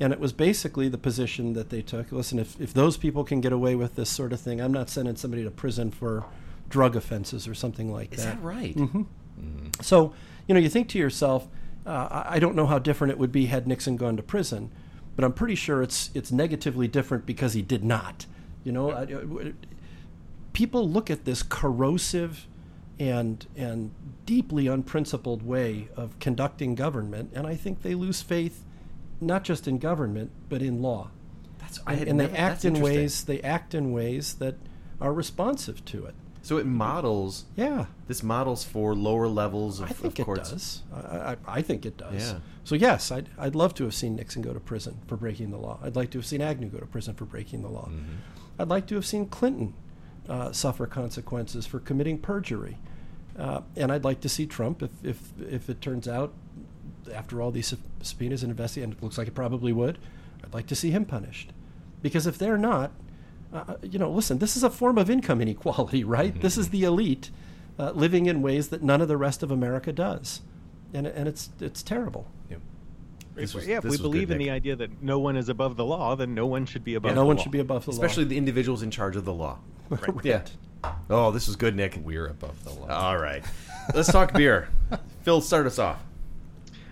And it was basically the position that they took. Listen, if, if those people can get away with this sort of thing, I'm not sending somebody to prison for drug offenses or something like Is that. that right? hmm So, you know, you think to yourself, uh, I I don't know how different it would be had Nixon gone to prison, but I'm pretty sure it's it's negatively different because he did not. You know, I- I- people look at this corrosive and and deeply unprincipled way of conducting government, and I think they lose faith not just in government but in law. That's I And, had and they never- act in ways they act in ways that are responsive to it. So it models. Yeah. This models for lower levels of, I think of it courts. does. I, I, I think it does. Yeah. So yes, I'd, I'd love to have seen Nixon go to prison for breaking the law. I'd like to have seen Agnew go to prison for breaking the law. Mm-hmm. I'd like to have seen Clinton uh, suffer consequences for committing perjury, uh, and I'd like to see Trump if if if it turns out after all these subpoenas and investigations, and it looks like it probably would. I'd like to see him punished, because if they're not, uh, you know, listen, this is a form of income inequality, right? This is the elite uh, living in ways that none of the rest of America does, and and it's it's terrible. This was- yeah, if we believe good, in the idea that no one is above the law, then no one should be above. no the one law. should be above the Especially law. the individuals in charge of the law. Right. Yeah. Oh, this is good, Nick. We're above the law. All right. Let's talk beer. Phil, start us off.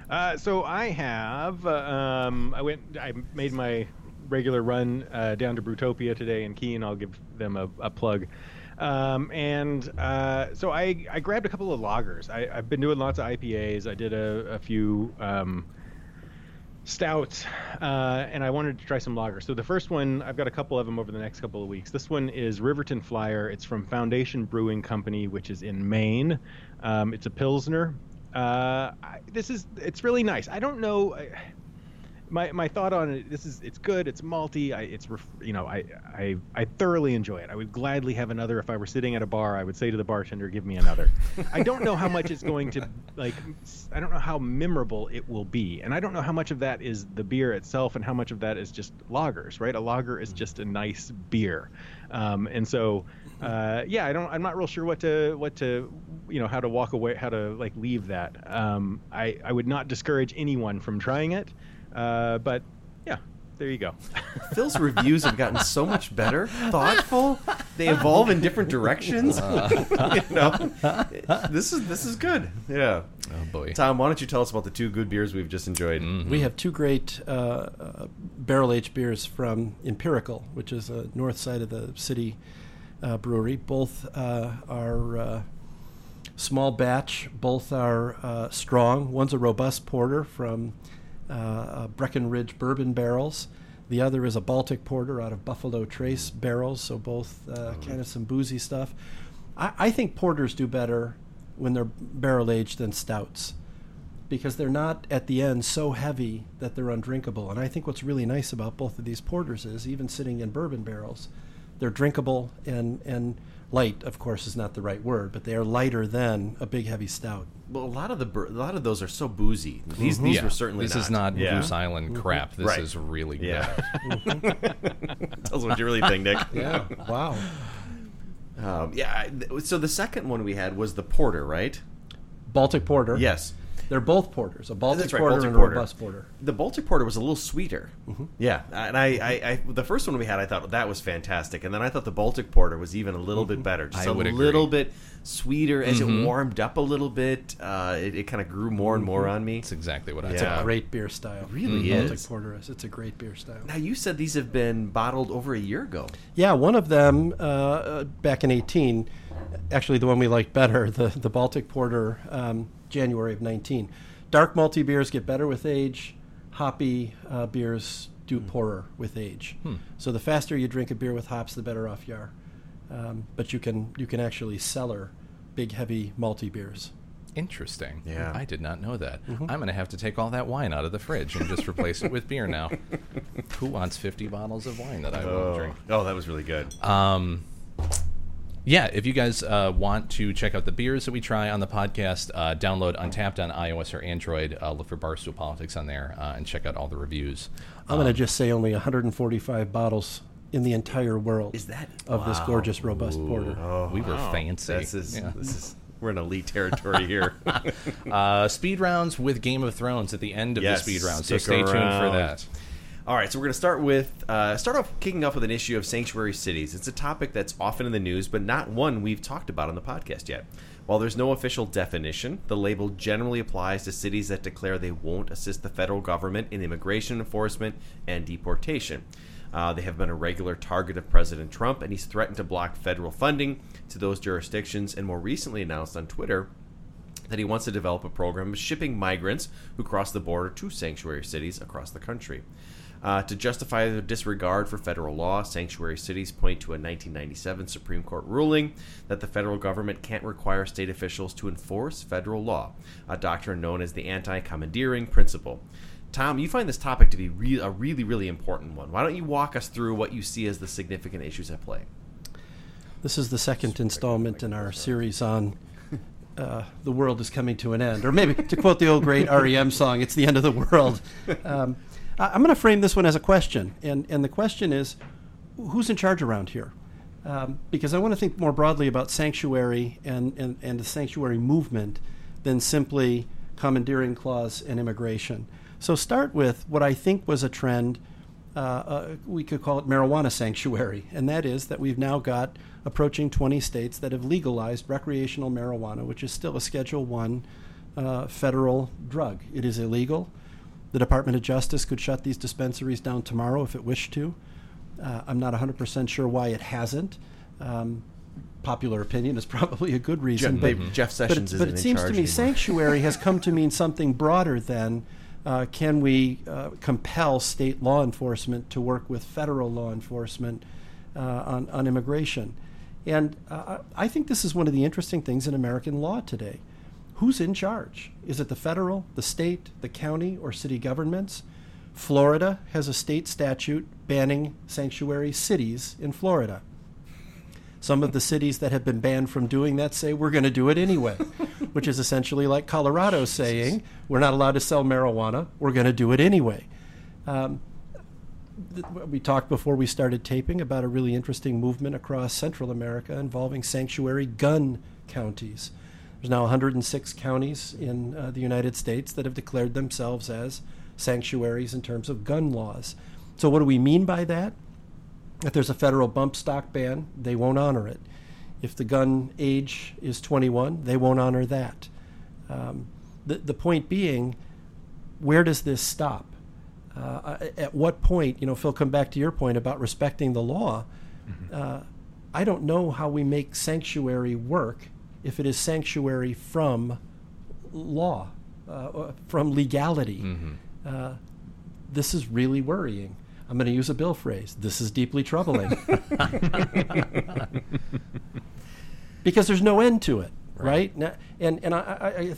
Uh, so I have. Uh, um, I went. I made my regular run uh, down to Brutopia today in Keene. I'll give them a, a plug. Um, and uh, so I, I grabbed a couple of lagers. I, I've been doing lots of IPAs. I did a, a few um, stouts, uh, and I wanted to try some lagers. So the first one, I've got a couple of them over the next couple of weeks. This one is Riverton Flyer. It's from Foundation Brewing Company, which is in Maine. Um, it's a pilsner. Uh, I, this is it's really nice. I don't know. I, my my thought on it. This is it's good. It's malty. I, it's ref, you know I, I I thoroughly enjoy it. I would gladly have another if I were sitting at a bar. I would say to the bartender, "Give me another." I don't know how much it's going to like. I don't know how memorable it will be, and I don't know how much of that is the beer itself, and how much of that is just lagers. Right? A lager is just a nice beer, um, and so uh, yeah, I don't. I'm not real sure what to what to you know how to walk away, how to like leave that. Um, I I would not discourage anyone from trying it. Uh, but yeah, there you go. Phil's reviews have gotten so much better, thoughtful. They evolve in different directions. you know, this is this is good. Yeah. Oh boy. Tom, why don't you tell us about the two good beers we've just enjoyed? We have two great uh, uh, barrel aged beers from Empirical, which is a north side of the city uh, brewery. Both uh, are uh, small batch, both are uh, strong. One's a robust porter from Breckenridge bourbon barrels. The other is a Baltic porter out of Buffalo Trace barrels, so both uh, kind of some boozy stuff. I, I think porters do better when they're barrel aged than stouts because they're not at the end so heavy that they're undrinkable. And I think what's really nice about both of these porters is even sitting in bourbon barrels, they're drinkable and and light. Of course, is not the right word, but they are lighter than a big heavy stout. Well, a lot of the bur- a lot of those are so boozy. These these Yeah. were certainly This not. is not Yeah. Goose Island crap. This Right. is really good. Yeah. Tell us what you really think, Nick. Yeah. Wow. Um, yeah. I- th- So the second one we had was the porter, right? Baltic porter. Yes. They're both porters, a Baltic right, porter Baltic and porter. a robust porter. The Baltic Porter was a little sweeter. Mm-hmm. Yeah, and I, I, I, the first one we had, I thought that was fantastic, and then I thought the Baltic Porter was even a little bit better, just I a would agree. little bit sweeter as Mhm. it warmed up a little bit. Uh, it it kind of grew more and more on me. That's exactly what I It's Yeah. a great beer style. It really The Baltic is. porter is. It's a great beer style. Now you said these have been bottled over a year ago. Yeah, one of them uh, uh, back in 18, actually the one we liked better, the, the Baltic Porter, um, January of 19. Dark malty beers get better with age, hoppy uh, beers do poorer with age. Hmm. So the faster you drink a beer with hops, the better off you are. Um, but you can you can actually cellar big heavy malty beers. Interesting. Yeah. I did not know that. Mhm. I'm going to have to take all that wine out of the fridge and just replace it with beer now. Who wants 50 bottles of wine that I oh. won't drink? Oh, that was really good. Um, yeah, if you guys uh, want to check out the beers that we try on the podcast, uh, download Untappd on iOS or Android. Uh, look for Barstool Politics on there uh, and check out all the reviews. I'm going to just say only 145 bottles in the entire world Is that of this gorgeous robust porter. Oh, We were wow. fancy. This is Yeah. this is we're in elite territory here. uh, speed rounds with Game of Thrones at the end of Yes, the speed round, so stick stay tuned for that. All right, so we're going to start with uh, start off kicking off with an issue of sanctuary cities. It's a topic that's often in the news, but not one we've talked about on the podcast yet. While there's no official definition, the label generally applies to cities that declare they won't assist the federal government in immigration enforcement and deportation. Uh, they have been a regular target of President Trump, and he's threatened to block federal funding to those jurisdictions, and more recently announced on Twitter that he wants to develop a program of shipping migrants who cross the border to sanctuary cities across the country. Uh, to justify their disregard for federal law, sanctuary cities point to a 1997 Supreme Court ruling that the federal government can't require state officials to enforce federal law, a doctrine known as the anti commandeering principle. Tom, you find this topic to be re- a really, really important one. Why don't you walk us through what you see as the significant issues at play? This is the second installment in our series on uh, the world is coming to an end, or maybe to quote the old great REM song, "It's the end of the world." Um, I- I'm going to frame this one as a question, and and the question is, who's in charge around here? Um, because I want to think more broadly about sanctuary and, and, and the sanctuary movement than simply commandeering clause and immigration. So start with what I think was a trend uh, uh, we could call it marijuana sanctuary, and that is that we've now got approaching 20 states that have legalized recreational marijuana, which is still a Schedule One uh, federal drug. It is illegal. The Department of Justice could shut these dispensaries down tomorrow if it wished to. Uh, I'm not 100% sure why it hasn't. Um, popular opinion is probably a good reason. Jeff- but, Jeff Sessions it, but isn't it seems to me anymore. sanctuary has come to mean something broader than uh, can we uh, compel state law enforcement to work with federal law enforcement uh, on, on immigration. And uh, I think this is one of the interesting things in American law today. Who's in charge? Is it the federal, the state, the county, or city governments? Florida has a state statute banning sanctuary cities in Florida. Some of the cities that have been banned from doing that say we're going to do it anyway, which is essentially like Colorado saying we're not allowed to sell marijuana, we're going to do it anyway. Um, th- we talked before we started taping about a really interesting movement across Central America involving sanctuary gun counties. There's now 106 counties in uh, the United States that have declared themselves as sanctuaries in terms of gun laws. So, what do we mean by that? If there's a federal bump stock ban, they won't honor it. If the gun age is 21, they won't honor that. Um, the, the point being, where does this stop? Uh, at what point, you know, Phil, come back to your point about respecting the law. Uh, I don't know how we make sanctuary work if it is sanctuary from law, uh, from legality. uh, this is really worrying. I'm going to use a Bill phrase. This is deeply troubling. because there's no end to it, right? Now, and and I, I, I,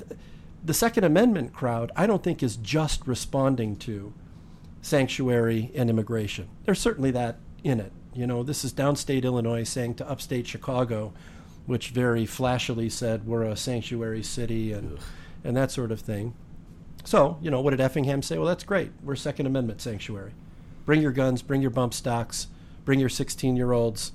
the Second Amendment crowd, I don't think is just responding to sanctuary and immigration. There's certainly that in it. You know, this is downstate Illinois saying to upstate Chicago, which very flashily said we're a sanctuary city and and that sort of thing. So, you know, what did Effingham say? Well, that's great. We're Second Amendment sanctuary. Bring your guns, bring your bump stocks, bring your 16 year olds.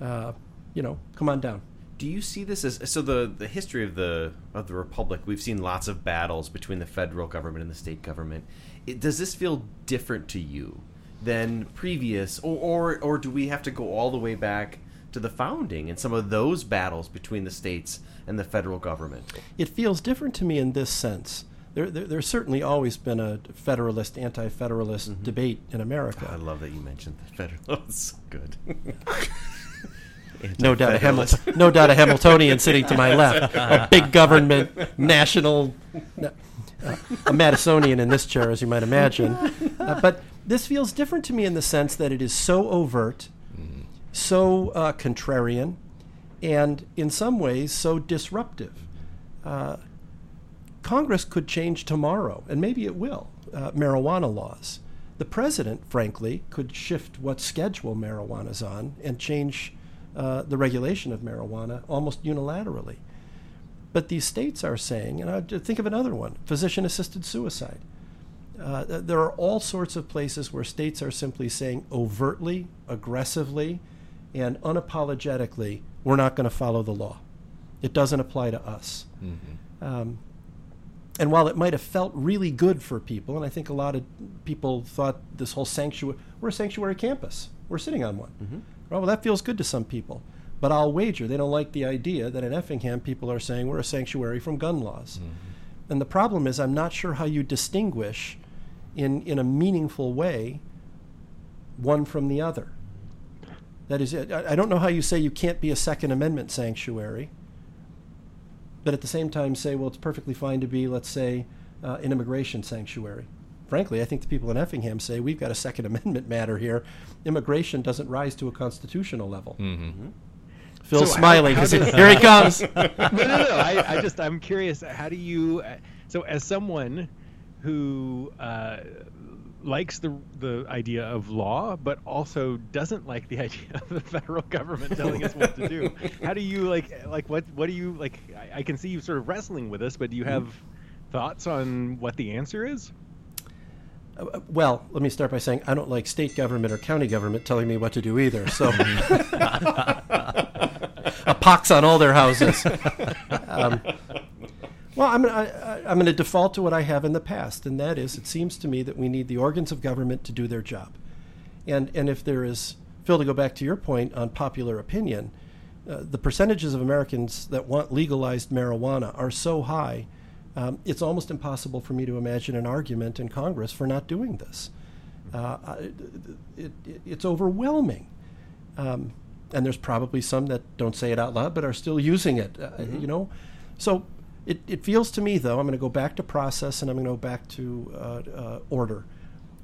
Uh, you know, come on down. Do you see this as so the the history of the of the republic? We've seen lots of battles between the federal government and the state government. It, does this feel different to you than previous, or, or or do we have to go all the way back to the founding and some of those battles between the states and the federal government? It feels different to me in this sense. There, there, there's certainly always been a federalist, anti-federalist Mm-hmm. debate in America. I love that you mentioned the federalists. Good. no doubt, a Anti-federalist. No doubt, a Hamiltonian sitting to my left, a big government, national, uh, a Madisonian in this chair, as you might imagine. Uh, but this feels different to me in the sense that it is so overt, so uh, contrarian, and in some ways so disruptive. Uh, Congress could change tomorrow, and maybe it will, uh, marijuana laws. The president, frankly, could shift what schedule marijuana's on and change uh, the regulation of marijuana almost unilaterally. But these states are saying, and I think of another one physician assisted suicide. Uh, there are all sorts of places where states are simply saying overtly, aggressively, and unapologetically, we're not going to follow the law. It doesn't apply to us. Mm-hmm. Um, and while it might have felt really good for people, and I think a lot of people thought this whole sanctuary, we're a sanctuary campus. We're sitting on one. Mm-hmm. Well, well, that feels good to some people. But I'll wager they don't like the idea that in Effingham people are saying we're a sanctuary from gun laws. Mm-hmm. And the problem is, I'm not sure how you distinguish in, in a meaningful way one from the other. That is, I, I don't know how you say you can't be a Second Amendment sanctuary, but at the same time say, well, it's perfectly fine to be, let's say, uh, an immigration sanctuary. Frankly, I think the people in Effingham say we've got a Second Amendment matter here. Immigration doesn't rise to a constitutional level. Phil's So smiling how 'cause does- here he comes. no, no, no. I, I just I'm curious. How do you? uh, So as someone who uh, likes the the idea of law, but also doesn't like the idea of the federal government telling us what to do, how do you like like what what do you like? I, I can see you sort of wrestling with this, but do you have thoughts on what the answer is? Uh, well, let me start by saying I don't like state government or county government telling me what to do either. So, a pox on all their houses. Um, well, I'm I, I- I'm going to default to what I have in the past, and that is, it seems to me that we need the organs of government to do their job, and and if there is, Phil, to go back to your point on popular opinion, uh, the percentages of Americans that want legalized marijuana are so high, um, it's almost impossible for me to imagine an argument in Congress for not doing this. Uh, it, it, it's overwhelming. Um, and there's probably some that don't say it out loud but are still using it, uh, you know? So it, it feels to me, though, I'm going to go back to process and I'm going to go back to uh, uh, order.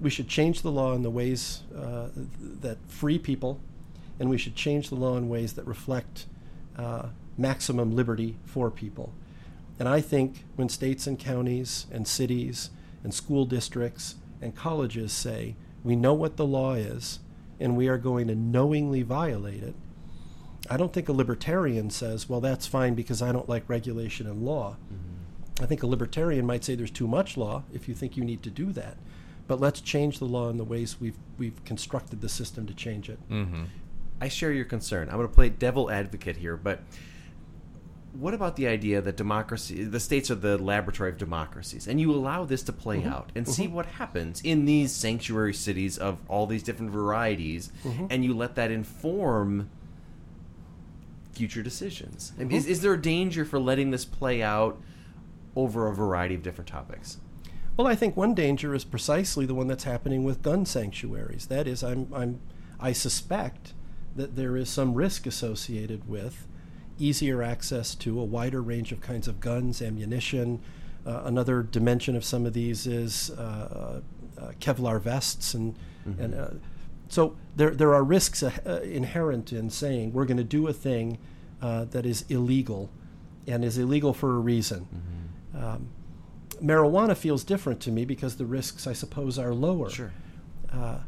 We should change the law in the ways uh, that free people, and we should change the law in ways that reflect uh, maximum liberty for people. And I think when states and counties and cities and school districts and colleges say, we know what the law is and we are going to knowingly violate it, I don't think a libertarian says, well, that's fine because I don't like regulation and law. I think a libertarian might say there's too much law if you think you need to do that. But let's change the law in the ways we've, we've constructed the system to change it. I share your concern. I'm going to play devil advocate here, but what about the idea that democracy, the states are the laboratory of democracies, and you allow this to play Mhm. out and see Mhm. what happens in these sanctuary cities of all these different varieties, Mhm. and you let that inform future decisions? I mean, Is, is there a danger for letting this play out over a variety of different topics? Well, I think one danger is precisely the one that's happening with gun sanctuaries. That is, I'm, I'm, I suspect that there is some risk associated with easier access to a wider range of kinds of guns, ammunition, Uh, another dimension of some of these is uh, uh, Kevlar vests, and Mm-hmm. and uh, so there there are risks uh, inherent in saying we're going to do a thing uh, that is illegal, and is illegal for a reason. Mm-hmm. Um, marijuana feels different to me because the risks, I suppose, are lower. Sure. Uh,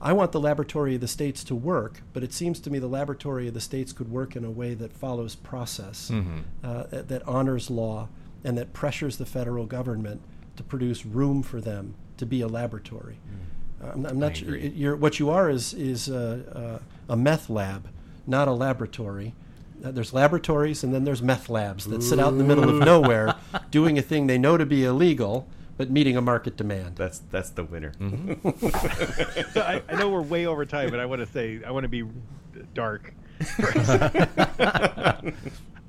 I want the laboratory of the states to work, but it seems to me the laboratory of the states could work in a way that follows process, Mhm. uh, that honors law, and that pressures the federal government to produce room for them to be a laboratory. Uh, I'm, I'm not sure. You're, what you are is is uh, uh, a meth lab, not a laboratory. Uh, there's laboratories and then there's meth labs that sit out in the middle of nowhere, doing a thing they know to be illegal, but meeting a market demand. That's that's the winner. Mm-hmm. so I, I know we're way over time, but I want to say I want to be dark.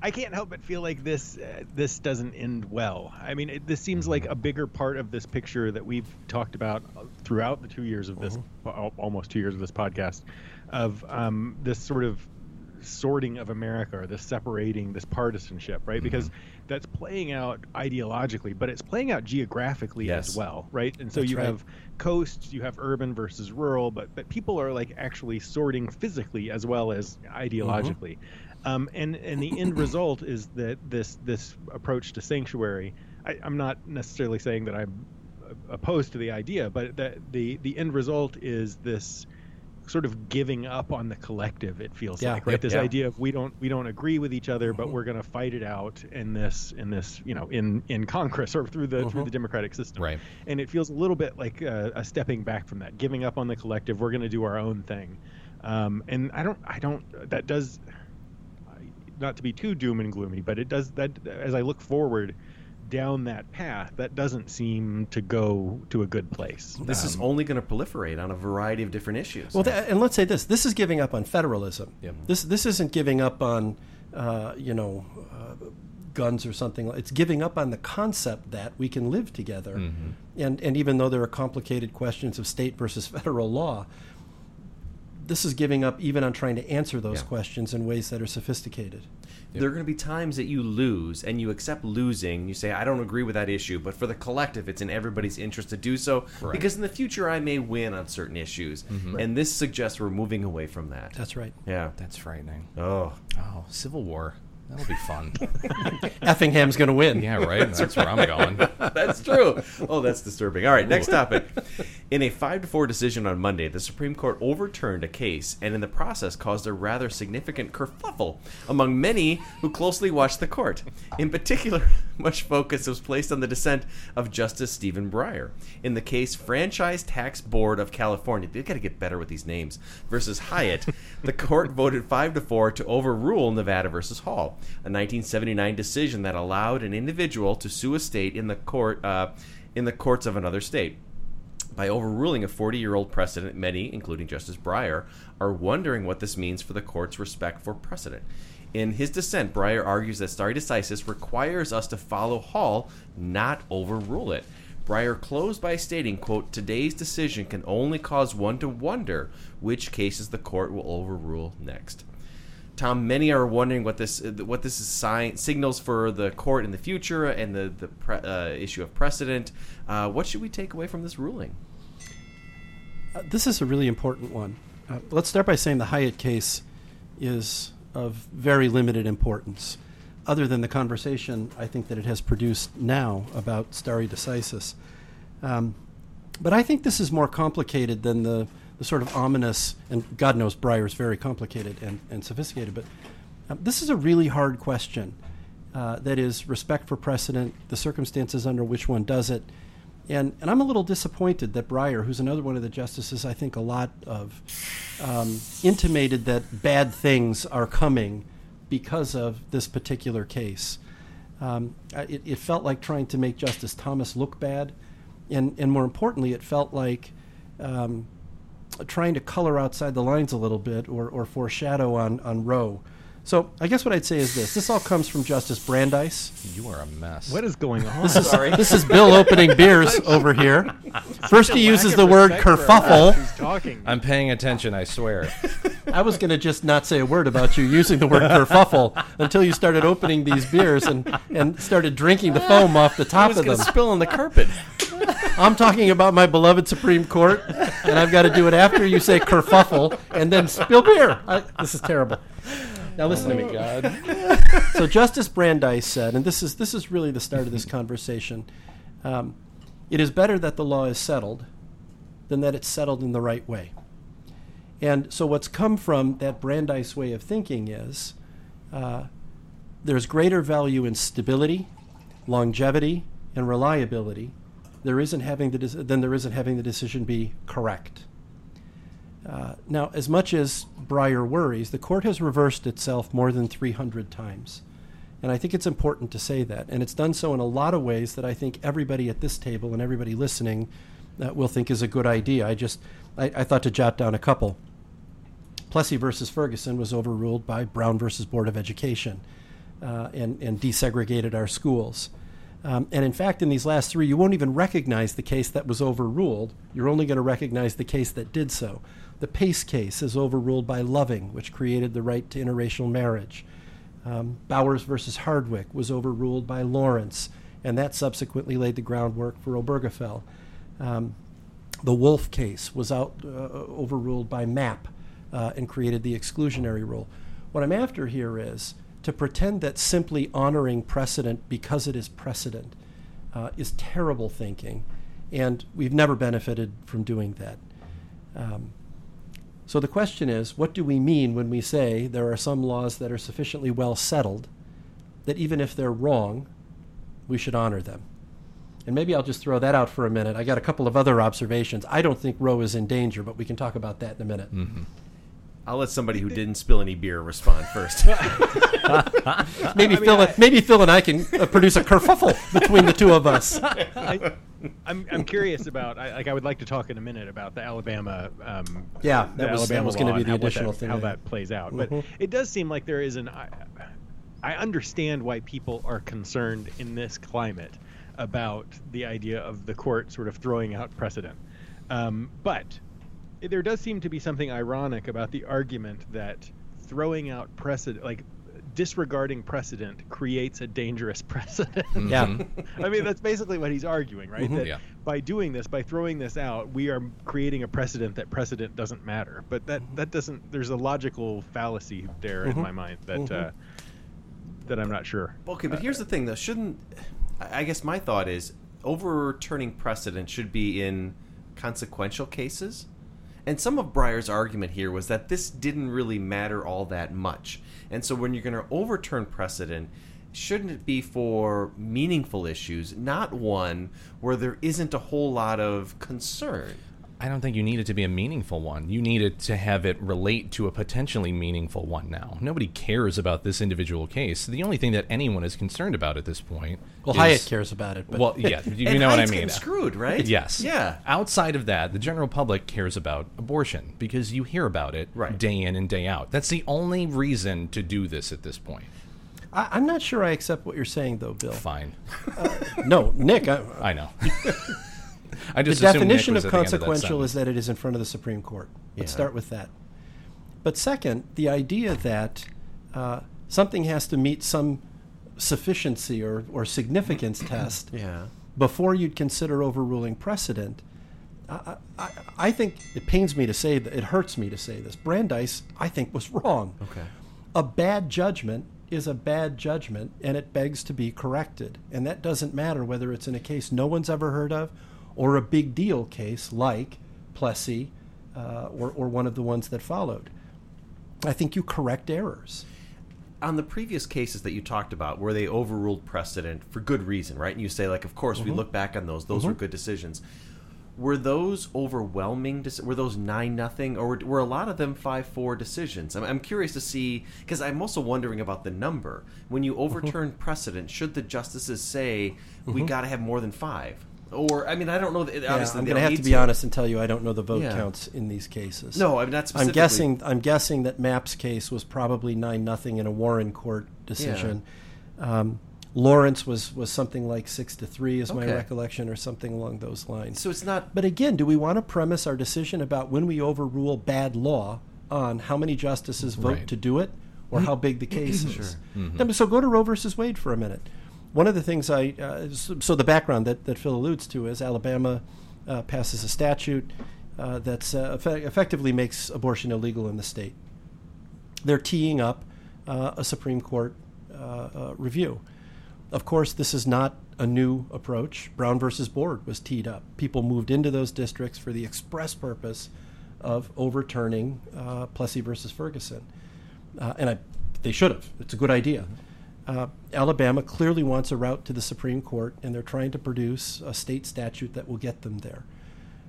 I can't help but feel like this uh, this doesn't end well. I mean, it, this seems like a mm-hmm. bigger part of this picture that we've talked about uh, throughout the two years of this, mm-hmm. al- almost two years of this podcast, of um, this sort of sorting of America or this separating, this partisanship, right? Because mm-hmm. that's playing out ideologically, but it's playing out geographically Yes. as well, right? And so That's you right. have coasts, you have urban versus rural, but but people are like actually sorting physically as well as ideologically. Um, and and the end result is that this this approach to sanctuary. I, I'm not necessarily saying that I'm opposed to the idea, but that the the end result is this sort of giving up on the collective. It feels Yeah. like right. This Yeah. idea of we don't we don't agree with each other, but we're going to fight it out in this in this you know in in Congress or through the through the democratic system. Right. And it feels a little bit like a, a stepping back from that, giving up on the collective. We're going to do our own thing. Um, and I don't I don't that does not to be too doom and gloomy, but it does that as I look forward down that path, that doesn't seem to go to a good place. This is only going to proliferate on a variety of different issues. Well, th- and let's say this: this is giving up on federalism. Yep. This this isn't giving up on, uh, you know, uh, guns or something. It's giving up on the concept that we can live together. Mm-hmm. And and even though there are complicated questions of state versus federal law, this is giving up even on trying to answer those Yeah. questions in ways that are sophisticated. There are going to be times that you lose and you accept losing. You say, I don't agree with that issue, but for the collective, it's in everybody's interest to do so Right. because in the future I may win on certain issues. Mm-hmm. And this suggests we're moving away from that. That's right. yeah. That's frightening. Oh. Oh, Civil War. That'll be fun. Effingham's going to win. yeah, right. That's where I'm going. That's true. Oh, that's disturbing. All right, next topic. In a 5 to 4 decision on Monday, the Supreme Court overturned a case and in the process caused a rather significant kerfuffle among many who closely watched the court. In particular, much focus was placed on the dissent of Justice Stephen Breyer. In the case Franchise Tax Board of California, they got to get better with these names, versus Hyatt, the court voted 5 to 4 to overrule Nevada versus Hall, a 1979 decision that allowed an individual to sue a state in the court uh, in the courts of another state. By overruling a 40 year old precedent, many, including Justice Breyer, are wondering what this means for the court's respect for precedent. In his dissent, Breyer argues that stare decisis requires us to follow Hall, not overrule it. Breyer closed by stating, quote, Today's decision can only cause one to wonder which cases the court will overrule next. Tom, many are wondering what this what this is sign, signals for the court in the future and the the pre, uh, issue of precedent. Uh, what should we take away from this ruling? Uh, this is a really important one. Uh, let's start by saying the Hyatt case is of very limited importance, other than the conversation I think that it has produced now about stare decisis. Um, but I think this is more complicated than the, the sort of ominous, and God knows Breyer is very complicated and, and sophisticated, but um, this is a really hard question. Uh, that is respect for precedent, the circumstances under which one does it. And, and I'm a little disappointed that Breyer, who's another one of the justices I think a lot of, um, intimated that bad things are coming because of this particular case. Um, it, it felt like trying to make Justice Thomas look bad. And, and more importantly, it felt like um, trying to color outside the lines a little bit or, or foreshadow on, on Roe. So I guess what I'd say is this: this all comes from Justice Brandeis. You are a mess. What is going on? This is Sorry. this is Bill opening beers over here. First he uses the word respect for everyone kerfuffle. who's talking. I'm paying attention. I swear. I was going to just not say a word about you using the word kerfuffle until you started opening these beers and, and started drinking the foam off the top was of them. spill on the carpet. I'm talking about my beloved Supreme Court, and I've got to do it after you say kerfuffle and then spill beer. I, this is terrible. Now listen to me, God. So Justice Brandeis said, and this is this is really the start of this conversation. Um, it is better that the law is settled than that it's settled in the right way. And so what's come from that Brandeis way of thinking is uh, there's greater value in stability, longevity, and reliability. There isn't having the de- than there isn't having the decision be correct. Uh, now, as much as Breyer worries, the court has reversed itself more than 300 times. And I think it's important to say that. And it's done so in a lot of ways that I think everybody at this table and everybody listening uh, will think is a good idea. I just, I, I thought to jot down a couple. Plessy versus Ferguson was overruled by Brown versus Board of Education uh, and, and desegregated our schools. Um, and in fact, in these last three, you won't even recognize the case that was overruled. You're only going to recognize the case that did so. The Pace case is overruled by Loving, which created the right to interracial marriage. Um, Bowers versus Hardwick was overruled by Lawrence, and that subsequently laid the groundwork for Obergefell. Um, the Wolf case was out uh, overruled by Mapp uh, and created the exclusionary rule. What I'm after here is to pretend that simply honoring precedent because it is precedent uh, is terrible thinking, and we've never benefited from doing that. Um, so the question is, what do we mean when we say there are some laws that are sufficiently well settled that even if they're wrong, we should honor them? And maybe I'll just throw that out for a minute. I got a couple of other observations. I don't think Roe is in danger, but we can talk about that in a minute. Mm-hmm. I'll let somebody who didn't spill any beer respond first. maybe I mean, Phil, I- maybe Phil and I can uh, produce a kerfuffle between the two of us. I, I'm, I'm curious about I, like I would like to talk in a minute about the Alabama um, Yeah, the that was- that Alabama was gonna be the additional that, thing. how that plays out. But Mhm. it does seem like there is an I, I understand why people are concerned in this climate about the idea of the court sort of throwing out precedent. Um, but there does seem to be something ironic about the argument that throwing out precedent like disregarding precedent creates a dangerous precedent Yeah. Mhm. I mean, that's basically what he's arguing, right? Mhm. That Yeah. by doing this, by throwing this out, we are creating a precedent that precedent doesn't matter. But that that doesn't. There's a logical fallacy there Mhm. in my mind that Mhm. uh, that I'm not sure. Okay, but here's the thing, though. Shouldn't I I guess my thought is overturning precedent should be in consequential cases. And some of Breyer's argument here was that this didn't really matter all that much. And so when you're going to overturn precedent, shouldn't it be for meaningful issues, not one where there isn't a whole lot of concern? I don't think you need it to be a meaningful one. You need it to have it relate to a potentially meaningful one now. Nobody cares about this individual case. The only thing that anyone is concerned about at this point Well, is, Hyatt cares about it. But Well, yeah, you know what I Hyatt's mean. screwed, right? Yes. Yeah. Outside of that, the general public cares about abortion because you hear about it Right. day in and day out. That's the only reason to do this at this point. I, I'm not sure I accept what you're saying, though, Bill. Fine. Uh, no, Nick. I, I know. I the just Nick definition of the end that consequential is that it is in front of the Supreme Court. Let's Yeah. start with that. But second, the idea that uh, something has to meet some sufficiency or, or significance test Yeah. before you'd consider overruling precedent. I, I, I think it pains me to say that it hurts me to say this. Brandeis, I think, was wrong. Okay. A bad judgment is a bad judgment, and it begs to be corrected. And that doesn't matter whether it's in a case no one's ever heard of or a big deal case like Plessy uh, or, or one of the ones that followed. I think you correct errors. on the previous cases that you talked about where they overruled precedent for good reason, right? And you say like, of course, we Mhm. look back on those; those were Mhm. good decisions. Were those overwhelming? Were those nine nothing, or were, were a lot of them five four decisions? I'm, I'm curious to see because I'm also wondering about the number. When you overturn precedent, should the justices say we Mhm. got to have more than five? Or I mean, I don't know. That, Yeah, obviously, I'm going to have to need be honest and tell you I don't know the vote Yeah. counts in these cases. No, I'm not I'm guessing. I'm guessing that Mapp's case was probably nine nothing in a Warren court decision. Um, Lawrence was was something like six to three, is my recollection, or something along those lines. So it's not. But again, do we want to premise our decision about when we overrule bad law on how many justices vote Right. to do it or mm-hmm. how big the mm-hmm. case is? Sure. Then- mm-hmm. So go to Roe versus Wade for a minute. One of the things I uh, so, the background that, that Phil alludes to is Alabama uh, passes a statute uh, that uh, effe- effectively makes abortion illegal in the state. They're teeing up uh, a Supreme Court uh, review. Of course, this is not a new approach. Brown versus Board was teed up. People moved into those districts for the express purpose of overturning Plessy versus Ferguson, and I, they should have. It's a good idea. Uh, Alabama clearly wants a route to the Supreme Court, and they're trying to produce a state statute that will get them there.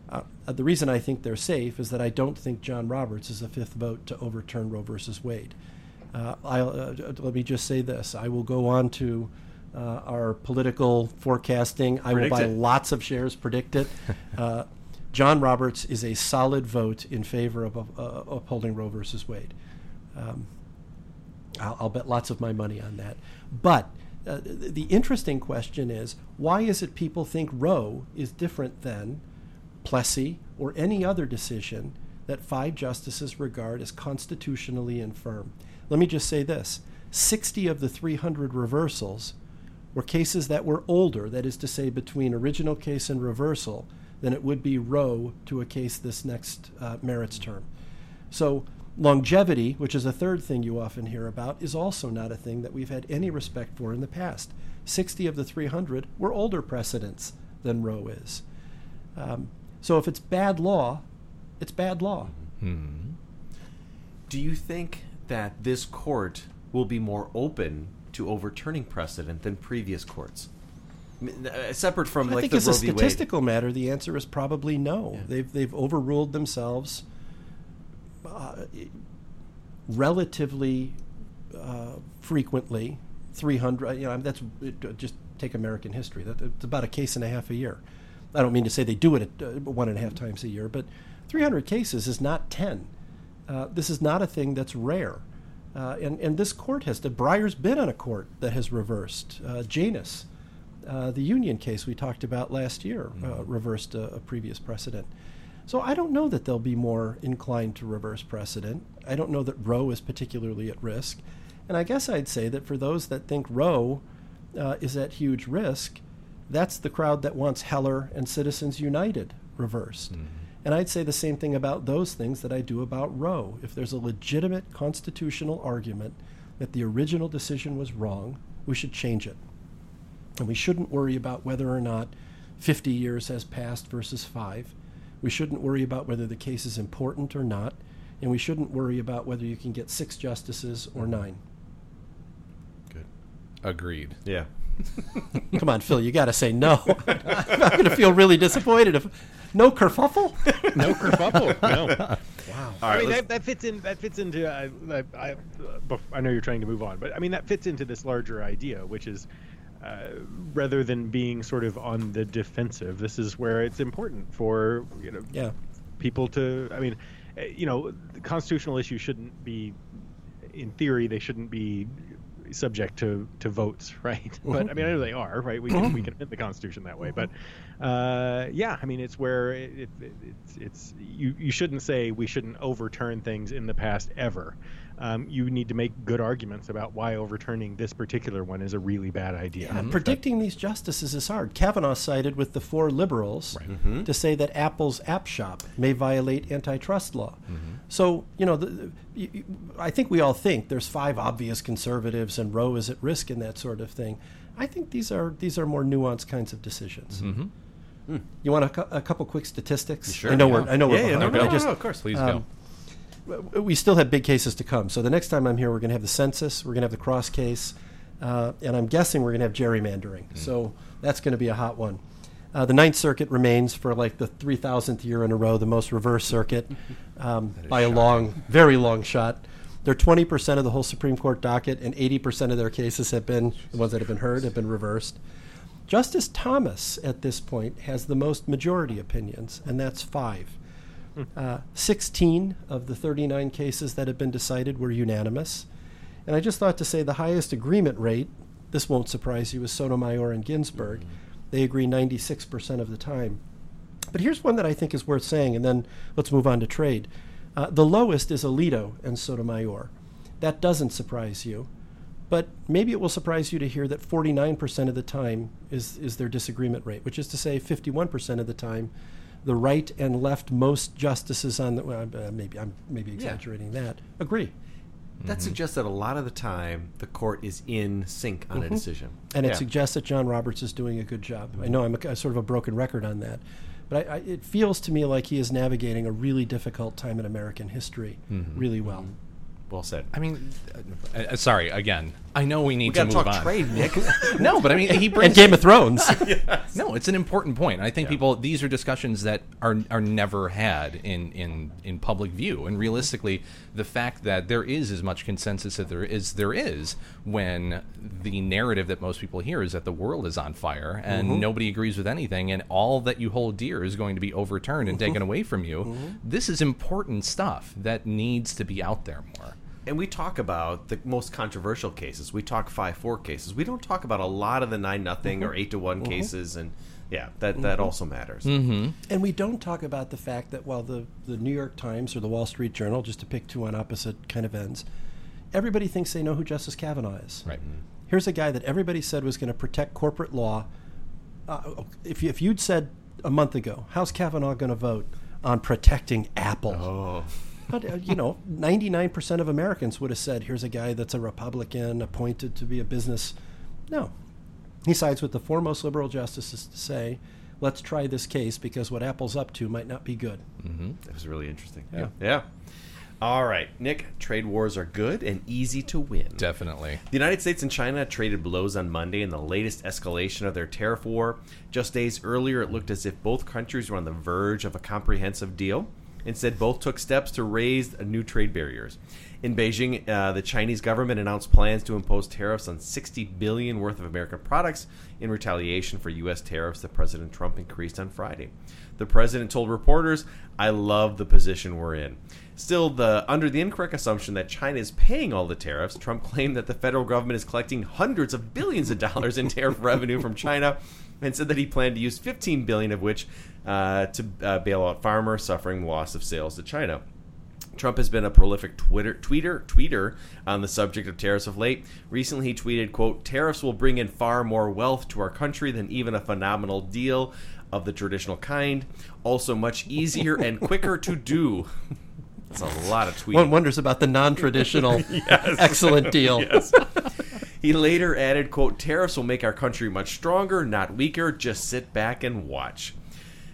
Uh, the reason I think they're safe is that I don't think John Roberts is a fifth vote to overturn Roe versus Wade. Uh, I'll, uh, let me just say this: I will go on to uh, our political forecasting. I will buy it. lots of shares. PredictIt. Uh, John Roberts is a solid vote in favor of uh, upholding Roe versus Wade. Um, I'll, I'll bet lots of my money on that. But uh, th- the interesting question is why is it people think Roe is different than Plessy or any other decision that five justices regard as constitutionally infirm? Let me just say this 60 of the 300 reversals were cases that were older, that is to say, between original case and reversal, than it would be Roe to a case this next uh, merits term. So, longevity, which is a third thing you often hear about, is also not a thing that we've had any respect for in the past. 60 of the 300 were older precedents than Roe is. Um, so, if it's bad law, it's bad law. Do you think that this court will be more open to overturning precedent than previous courts? Uh, separate from I like think the as a Roe v. Wade. statistical matter, the answer is probably no. They've they've overruled themselves uh, relatively uh, frequently. Three hundred, you know, that's it, just take American history. That it's about a case and a half a year. I don't mean to say they do it at, uh, one and a half times a year, but three hundred cases is not ten. Uh, this is not a thing that's rare. Uh, and, and this court has, the Breyer's been on a court that has reversed. Uh, Janus, uh, the union case we talked about last year, uh, reversed a, a previous precedent. So I don't know that they'll be more inclined to reverse precedent. I don't know that Roe is particularly at risk. And I guess I'd say that for those that think Roe uh, is at huge risk, that's the crowd that wants Heller and Citizens United reversed. And I'd say the same thing about those things that I do about Roe. If there's a legitimate constitutional argument that the original decision was wrong, we should change it. And we shouldn't worry about whether or not 50 years has passed versus five. We shouldn't worry about whether the case is important or not. And we shouldn't worry about whether you can get six justices or nine. Good. Agreed. Yeah. Come on, Phil, you got to say no. I'm going to feel really disappointed if no kerfuffle. No kerfuffle. No. Wow. I mean that, that fits in. That fits into. Uh, I, I, uh, I know you're trying to move on, but I mean that fits into this larger idea, which is uh, rather than being sort of on the defensive, this is where it's important for you know Yeah. people to. I mean, uh, you know, the constitutional issues shouldn't be, in theory, they shouldn't be subject to, to votes, right? But I mean, I know they are, right? We can we can amend the Constitution that way, but uh, yeah, I mean, it's where it, it, it's it's you you shouldn't say we shouldn't overturn things in the past ever. Um, you need to make good arguments about why overturning this particular one is a really bad idea. And predicting these justices is hard. Kavanaugh sided with the four liberals to say that Apple's App Shop may violate antitrust law. So, you know, the, the, you, you- I think we all think there's five obvious conservatives and Roe is at risk in that sort of thing. I think these are these are more nuanced kinds of decisions. You want a, cou- a couple quick statistics? Sure, I know yeah. we're I know we're Yeah, yeah, no, behind, no, I just- no, of course. Please um, w- we still have big cases to come. So the next time I'm here, we're going to have the census, we're going to have the cross case, uh, and I'm guessing we're going to have gerrymandering. So that's going to be a hot one. Uh, the Ninth Circuit remains for like the 3,000th year in a row the most reverse circuit um, by a long, very long shot. They're 20% of the whole Supreme Court docket, and 80% of their cases have been, the ones that have been heard, have been reversed. Justice Thomas at this point has the most majority opinions, and that's five. Uh, 16 of the 39 cases that have been decided were unanimous. And I just thought to say the highest agreement rate, this won't surprise you, is Sotomayor and Ginsburg. They agree 96% of the time. But here's one that I think is worth saying, and then let's move on to trade. Uh, the lowest is Alito and Sotomayor. That doesn't surprise you. But maybe it will surprise you to hear that 49% of the time is, is their disagreement rate, which is to say 51% of the time the right and left most justices on the well, uh, maybe I'm maybe exaggerating that agree. That suggests that a lot of the time the court is in sync on a Mhm. decision. and Yeah. it suggests that John Roberts is doing a good job. I know I'm a, a sort of a broken record on that, but I, I, it feels to me like he is navigating a really difficult time in American history Mhm. really well. Well said. I mean, uh, uh, sorry again. I know we need We to move talk on. trade, Nick. no, but I mean, he brings And Game of Thrones. No, it's an important point. I think people these are discussions that are are never had in in in public view. And realistically, the fact that there is as much consensus as there is there is when the narrative that most people hear is that the world is on fire and Mhm. nobody agrees with anything and all that you hold dear is going to be overturned and taken away from you. This is important stuff that needs to be out there more. And we talk about the most controversial cases. We talk five four cases. We don't talk about a lot of the nine nothing or Mhm. eight to one Mhm. cases, and yeah, that that Mhm. also matters. Mm-hmm. And we don't talk about the fact that while the, the New York Times or the Wall Street Journal, just to pick two on opposite kind of ends, everybody thinks they know who Justice Kavanaugh is. Right. Here's a guy that everybody said was going to protect corporate law. Uh, if, you, if you'd said a month ago, how's Kavanaugh going to vote on protecting Apple? Oh. But, uh, you know, 99% of Americans would have said, here's a guy that's a Republican appointed to be a business. No. He sides with the foremost liberal justices to say, let's try this case because what Apple's up to might not be good. Mm-hmm. That was really interesting. Yeah. Yeah. All right, Nick. Trade wars are good and easy to win. Definitely. The United States and China traded blows on Monday in the latest escalation of their tariff war. Just days earlier, it looked as if both countries were on the verge of a comprehensive deal. Instead, both took steps to raise new trade barriers. In Beijing, uh, the Chinese government announced plans to impose tariffs on 60 billion worth of American products in retaliation for U.S. tariffs that President Trump increased on Friday. The president told reporters, "I love the position we're in." Still, the under the incorrect assumption that China is paying all the tariffs, Trump claimed that the federal government is collecting hundreds of billions of dollars in tariff revenue from China, and said that he planned to use 15 billion of which uh, to uh, bail out farmers suffering loss of sales to China. Trump has been a prolific Twitter tweeter tweeter on the subject of tariffs of late. Recently, he tweeted, "quote Tariffs will bring in far more wealth to our country than even a phenomenal deal of the traditional kind. Also, much easier and quicker to do." That's a lot of tweets. One wonders about the non-traditional Yes. excellent deal. Yes. He later added, quote, tariffs will make our country much stronger, not weaker. Just sit back and watch.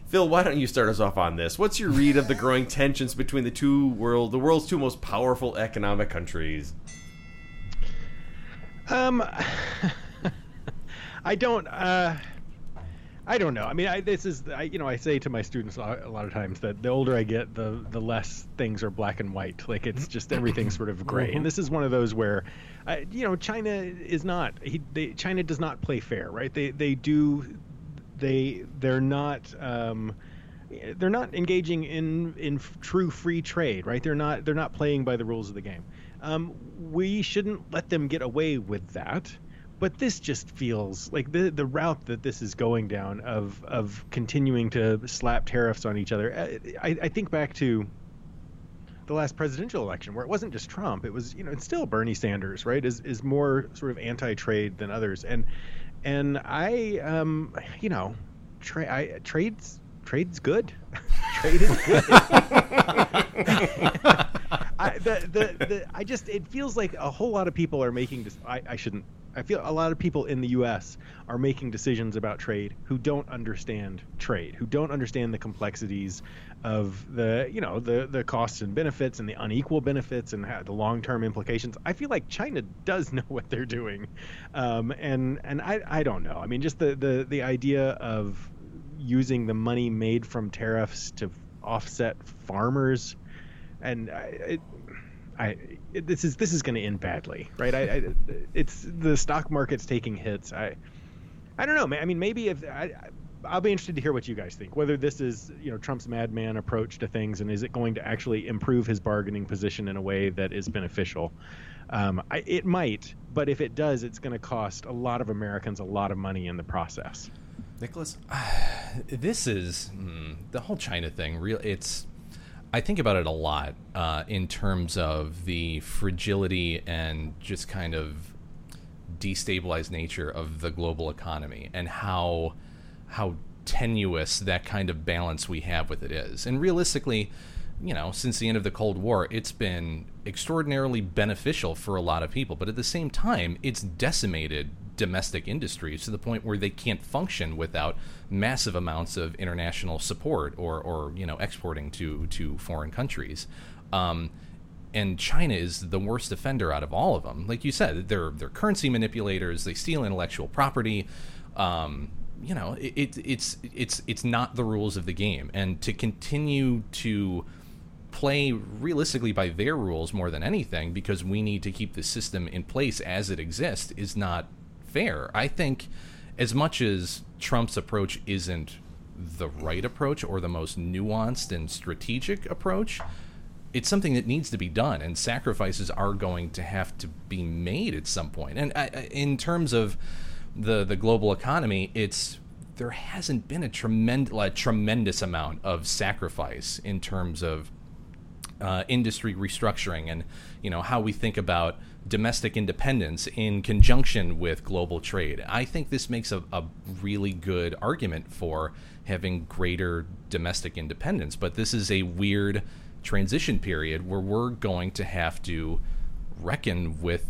Phil, why don't you start us off on this? What's your read of the growing tensions between the two world the world's two most powerful economic countries? Um, I don't. Uh, I don't know. I mean, I, this is. I, you know, I say to my students a lot, of times that the older I get, the the less things are black and white. Like it's just everything's sort of gray. Mhm. And this is one of those where, uh, you know, China is not. He, they, China does not play fair, right? They they do. They they're not. Um, they're not engaging in in f- true free trade, right? They're not they're not playing by the rules of the game. Um, we shouldn't let them get away with that. But this just feels like the the route that this is going down of of continuing to slap tariffs on each other. uh, I, I think back to the last presidential election where it wasn't just Trump. It was you know it's still Bernie Sanders, right? Is is more sort of anti-trade than others, and and I um you know tra- I, trades trade's good. Trade is good. I, the, the, the, I just it feels like a whole lot of people are making this. I, I shouldn't. I feel a lot of people in the U.S. are making decisions about trade who don't understand trade, who don't understand the complexities of the you know the the costs and benefits and the unequal benefits and the long term implications. I feel like China does know what they're doing, um, and and I I don't know. I mean, just the the the idea of using the money made from tariffs to offset farmers and I, I this is this is going to end badly, right? I, I it's the stock market's taking hits. I I don't know. I mean, maybe if I, I'll be interested to hear what you guys think. Whether this is, you know, Trump's madman approach to things, and is it going to actually improve his bargaining position in a way that is beneficial? Um, I, it might, but if it does, it's going to cost a lot of Americans a lot of money in the process. Nicholas, this is mm, the whole China thing. Real, it's. I think about it a lot uh, in terms of the fragility and just kind of destabilized nature of the global economy and how how tenuous that kind of balance we have with it is. And realistically, you know, since the end of the Cold War, it's been extraordinarily beneficial for a lot of people. But at the same time, it's decimated domestic industries to the point where they can't function without massive amounts of international support or, or you know, exporting to, to foreign countries. Um, and China is the worst offender out of all of them. Like you said, they're they're currency manipulators. They steal intellectual property. Um, you know, it, it, it's it's it's not the rules of the game, and to continue to play realistically by their rules more than anything because we need to keep the system in place as it exists is not fair. I think as much as Trump's approach isn't the right approach or the most nuanced and strategic approach, it's something that needs to be done, and sacrifices are going to have to be made at some point. And I, in terms of the the global economy, it's there hasn't been a tremendous tremendous amount of sacrifice in terms of uh, industry restructuring and you know how we think about domestic independence in conjunction with global trade. I think this makes a, a really good argument for having greater domestic independence, but this is a weird transition period where we're going to have to reckon with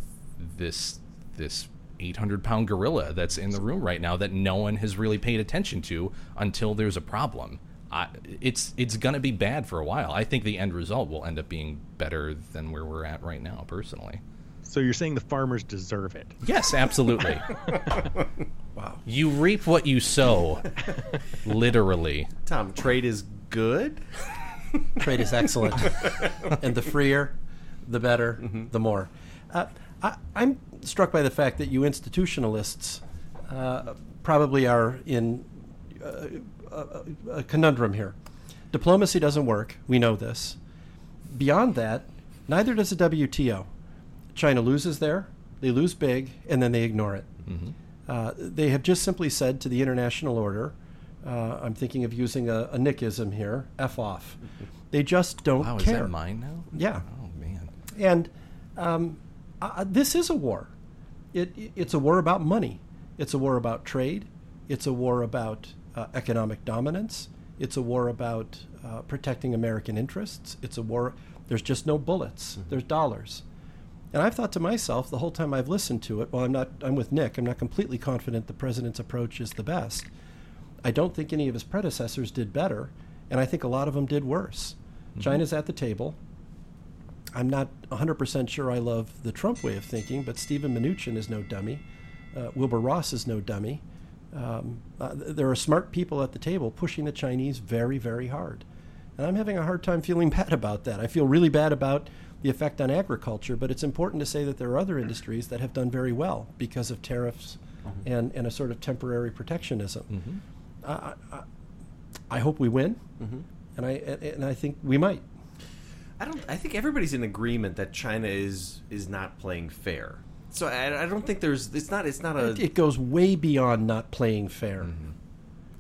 this this 800 pound gorilla that's in the room right now that no one has really paid attention to until there's a problem. I, it's it's going to be bad for a while. I think the end result will end up being better than where we're at right now, personally. So you're saying the farmers deserve it? Yes, absolutely. wow. You reap what you sow, literally. Tom, trade is good. Trade is excellent, and the freer, the better, mm-hmm. the more. Uh, I, am struck by the fact that you institutionalists uh, probably are in uh, a, a conundrum here. Diplomacy doesn't work. We know this. Beyond that, neither does the WTO. China loses there, they lose big, and then they ignore it. Mm-hmm. Uh, they have just simply said to the international order, uh, I'm thinking of using a, a Nickism here, F off. They just don't wow, care. Is that mine now? Yeah. Oh, man. And um, uh, this is a war. It, it's a war about money. It's a war about trade. It's a war about uh, economic dominance. It's a war about uh, protecting American interests. It's a war. There's just no bullets. Mm-hmm. There's dollars. And I've thought to myself the whole time I've listened to it. Well, I'm not. I'm with Nick. I'm not completely confident the president's approach is the best. I don't think any of his predecessors did better, and I think a lot of them did worse. Mm-hmm. China's at the table. I'm not 100% sure I love the Trump way of thinking, but Steven Mnuchin is no dummy. Uh, Wilbur Ross is no dummy. Um, uh, there are smart people at the table pushing the Chinese very, very hard. And I'm having a hard time feeling bad about that. I feel really bad about the effect on agriculture, but it's important to say that there are other industries that have done very well because of tariffs mm-hmm. and, and a sort of temporary protectionism. Mm-hmm. I, I, I, hope we win, mm-hmm. and I and I think we might. I don't. I think everybody's in agreement that China is is not playing fair. So I, I don't think there's. It's not. It's not a. It, it goes way beyond not playing fair. Mm-hmm.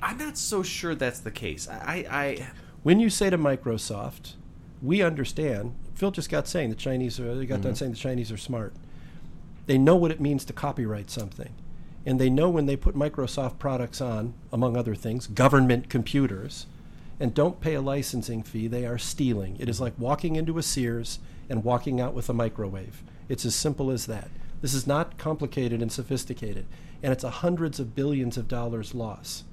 I'm not so sure that's the case. I, I. When you say to Microsoft, we understand. Phil just got saying the Chinese are. They got mm-hmm. done saying the Chinese are smart. They know what it means to copyright something and they know when they put Microsoft products on, among other things, government computers, and don't pay a licensing fee, they are stealing. It is like walking into a Sears and walking out with a microwave. It's as simple as that. This is not complicated and sophisticated, and it's a hundreds of billions of dollars loss.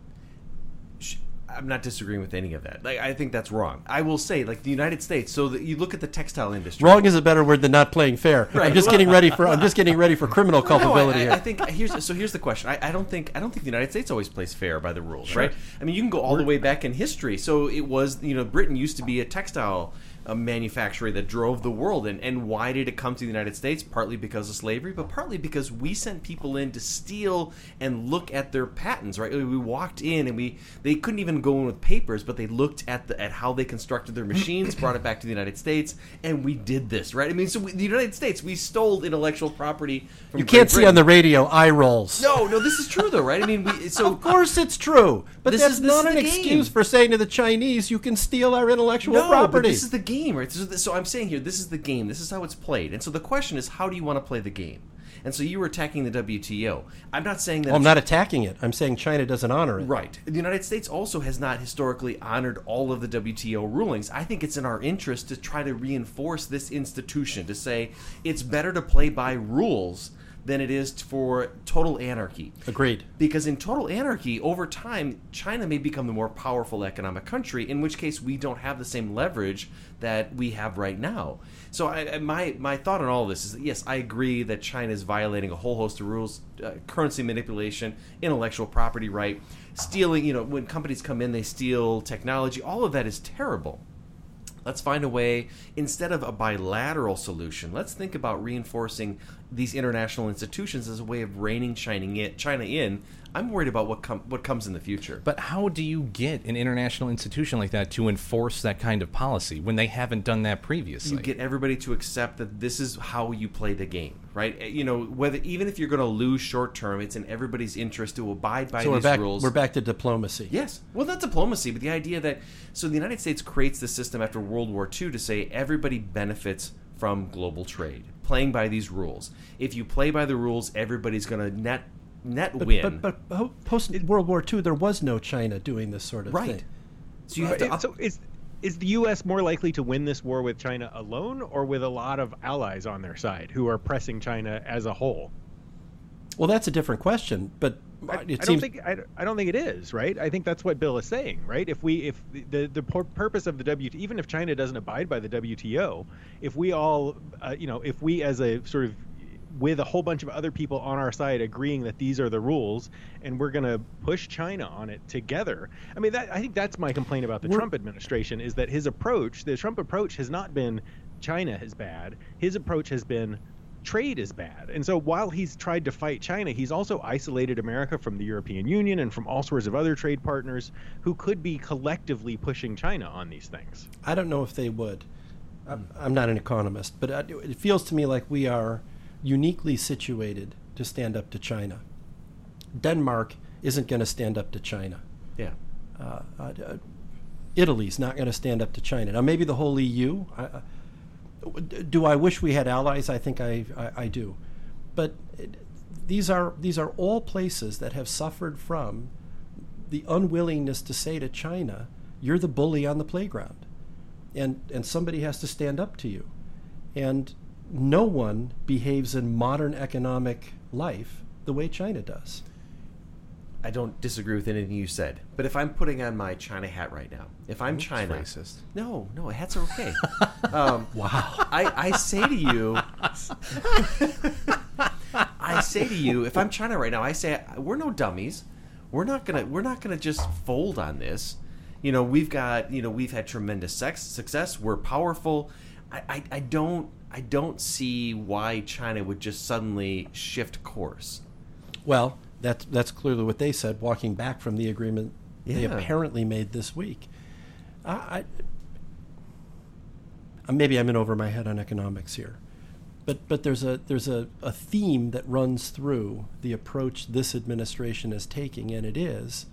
I'm not disagreeing with any of that. Like I think that's wrong. I will say, like the United States. So that you look at the textile industry. Wrong is a better word than not playing fair. Right. I'm just getting ready for. I'm just getting ready for criminal culpability no, I, I, I, think here's so here's the question. I, I, don't think I don't think the United States always plays fair by the rules, sure. right? I mean, you can go all the way back in history. So it was you know Britain used to be a textile a manufacturer that drove the world. And, and why did it come to the United States? Partly because of slavery, but partly because we sent people in to steal and look at their patents. Right? We walked in and we they couldn't even go in with papers, but they looked at the at how they constructed their machines, brought it back to the United States, and we did this. Right? I mean, so we, the United States we stole intellectual property. From You can't see on the radio eye rolls. No, no, this is true though, right? I mean, we, so Of course it's true. But This that's is- this not is an the game. excuse for saying to the Chinese, you can steal our intellectual no, property. but this is the game, right? So, so I'm saying here, this is the game. This is how it's played. And so the question is, how do you want to play the game? And so you were attacking the WTO. I'm not saying that. Well, I'm not attacking it. I'm saying China doesn't honor it. Right. The United States also has not historically honored all of the WTO rulings. I think it's in our interest to try to reinforce this institution, to say it's better to play by rules than it is for total anarchy. Agreed. Because in total anarchy, over time, China may become the more powerful economic country, in which case we don't have the same leverage that we have right now. So I, my my thought on all of this is that yes, I agree that China is violating a whole host of rules, uh, currency manipulation, intellectual property right, stealing. You know, when companies come in, they steal technology. All of that is terrible. Let's find a way instead of a bilateral solution. Let's think about reinforcing these international institutions as a way of reining China in. I'm worried about what com- what comes in the future. But how do you get an international institution like that to enforce that kind of policy when they haven't done that previously? you get everybody to accept that this is how you play the game, right? Uh, You know, whether even if you're going to lose short term, it's in everybody's interest to abide by so we're these back. rules. We're back to diplomacy. Yes. Well, not diplomacy, but the idea that so the United States creates the system after World War II to say everybody benefits from global trade, playing by these rules. If you play by the rules, everybody's going to net net But, win. but, but post World War II, there was no China doing this sort of Right. thing. so you have to so is is the U.S. more likely to win this war with China alone, or with a lot of allies on their side who are pressing China as a whole? Well, that's a different question. But I, I don't seems think I, I don't think it is right. I think that's what Bill is saying, right? If we if the the pur- purpose of the WTO, even if China doesn't abide by the WTO, if we all uh, you know if we as a sort of with a whole bunch of other people on our side agreeing that these are the rules and we're going to push China on it together. I mean that I think that's my complaint about the We're- Trump administration is that his approach, the Trump approach has not been China is bad. His approach has been trade is bad. And so while he's tried to fight China, he's also isolated America from the European Union and from all sorts of other trade partners who could be collectively pushing China on these things. I don't know if they would. I'm, I'm not an economist, but it feels to me like we are uniquely situated to stand up to China. Denmark isn't going to stand up to China. yeah. Uh, uh, Italy's not going to stand up to China. Now, maybe the whole EU. I- do I wish we had allies? I think I, I, I do. But these are these are all places that have suffered from the unwillingness to say to China, "You're the bully on the playground," and and somebody has to stand up to you. And no one behaves in modern economic life the way China does. I don't disagree with anything you said, but if I'm putting on my China hat right now, if I'm China, racist. no, no, hats are okay. um, Wow. I, I say to you, I say to you, if I'm China right now, I say we're no dummies. We're not gonna we're not gonna just fold on this. You know, we've got you know we've had tremendous sex, success. We're powerful. I, I, I don't I don't see why China would just suddenly shift course. Well, that's that's clearly what they said, walking back from the agreement they apparently made this week. I, I uh, maybe I'm in over my head on economics here, but but there's a there's a, a theme that runs through the approach this administration is taking, and it is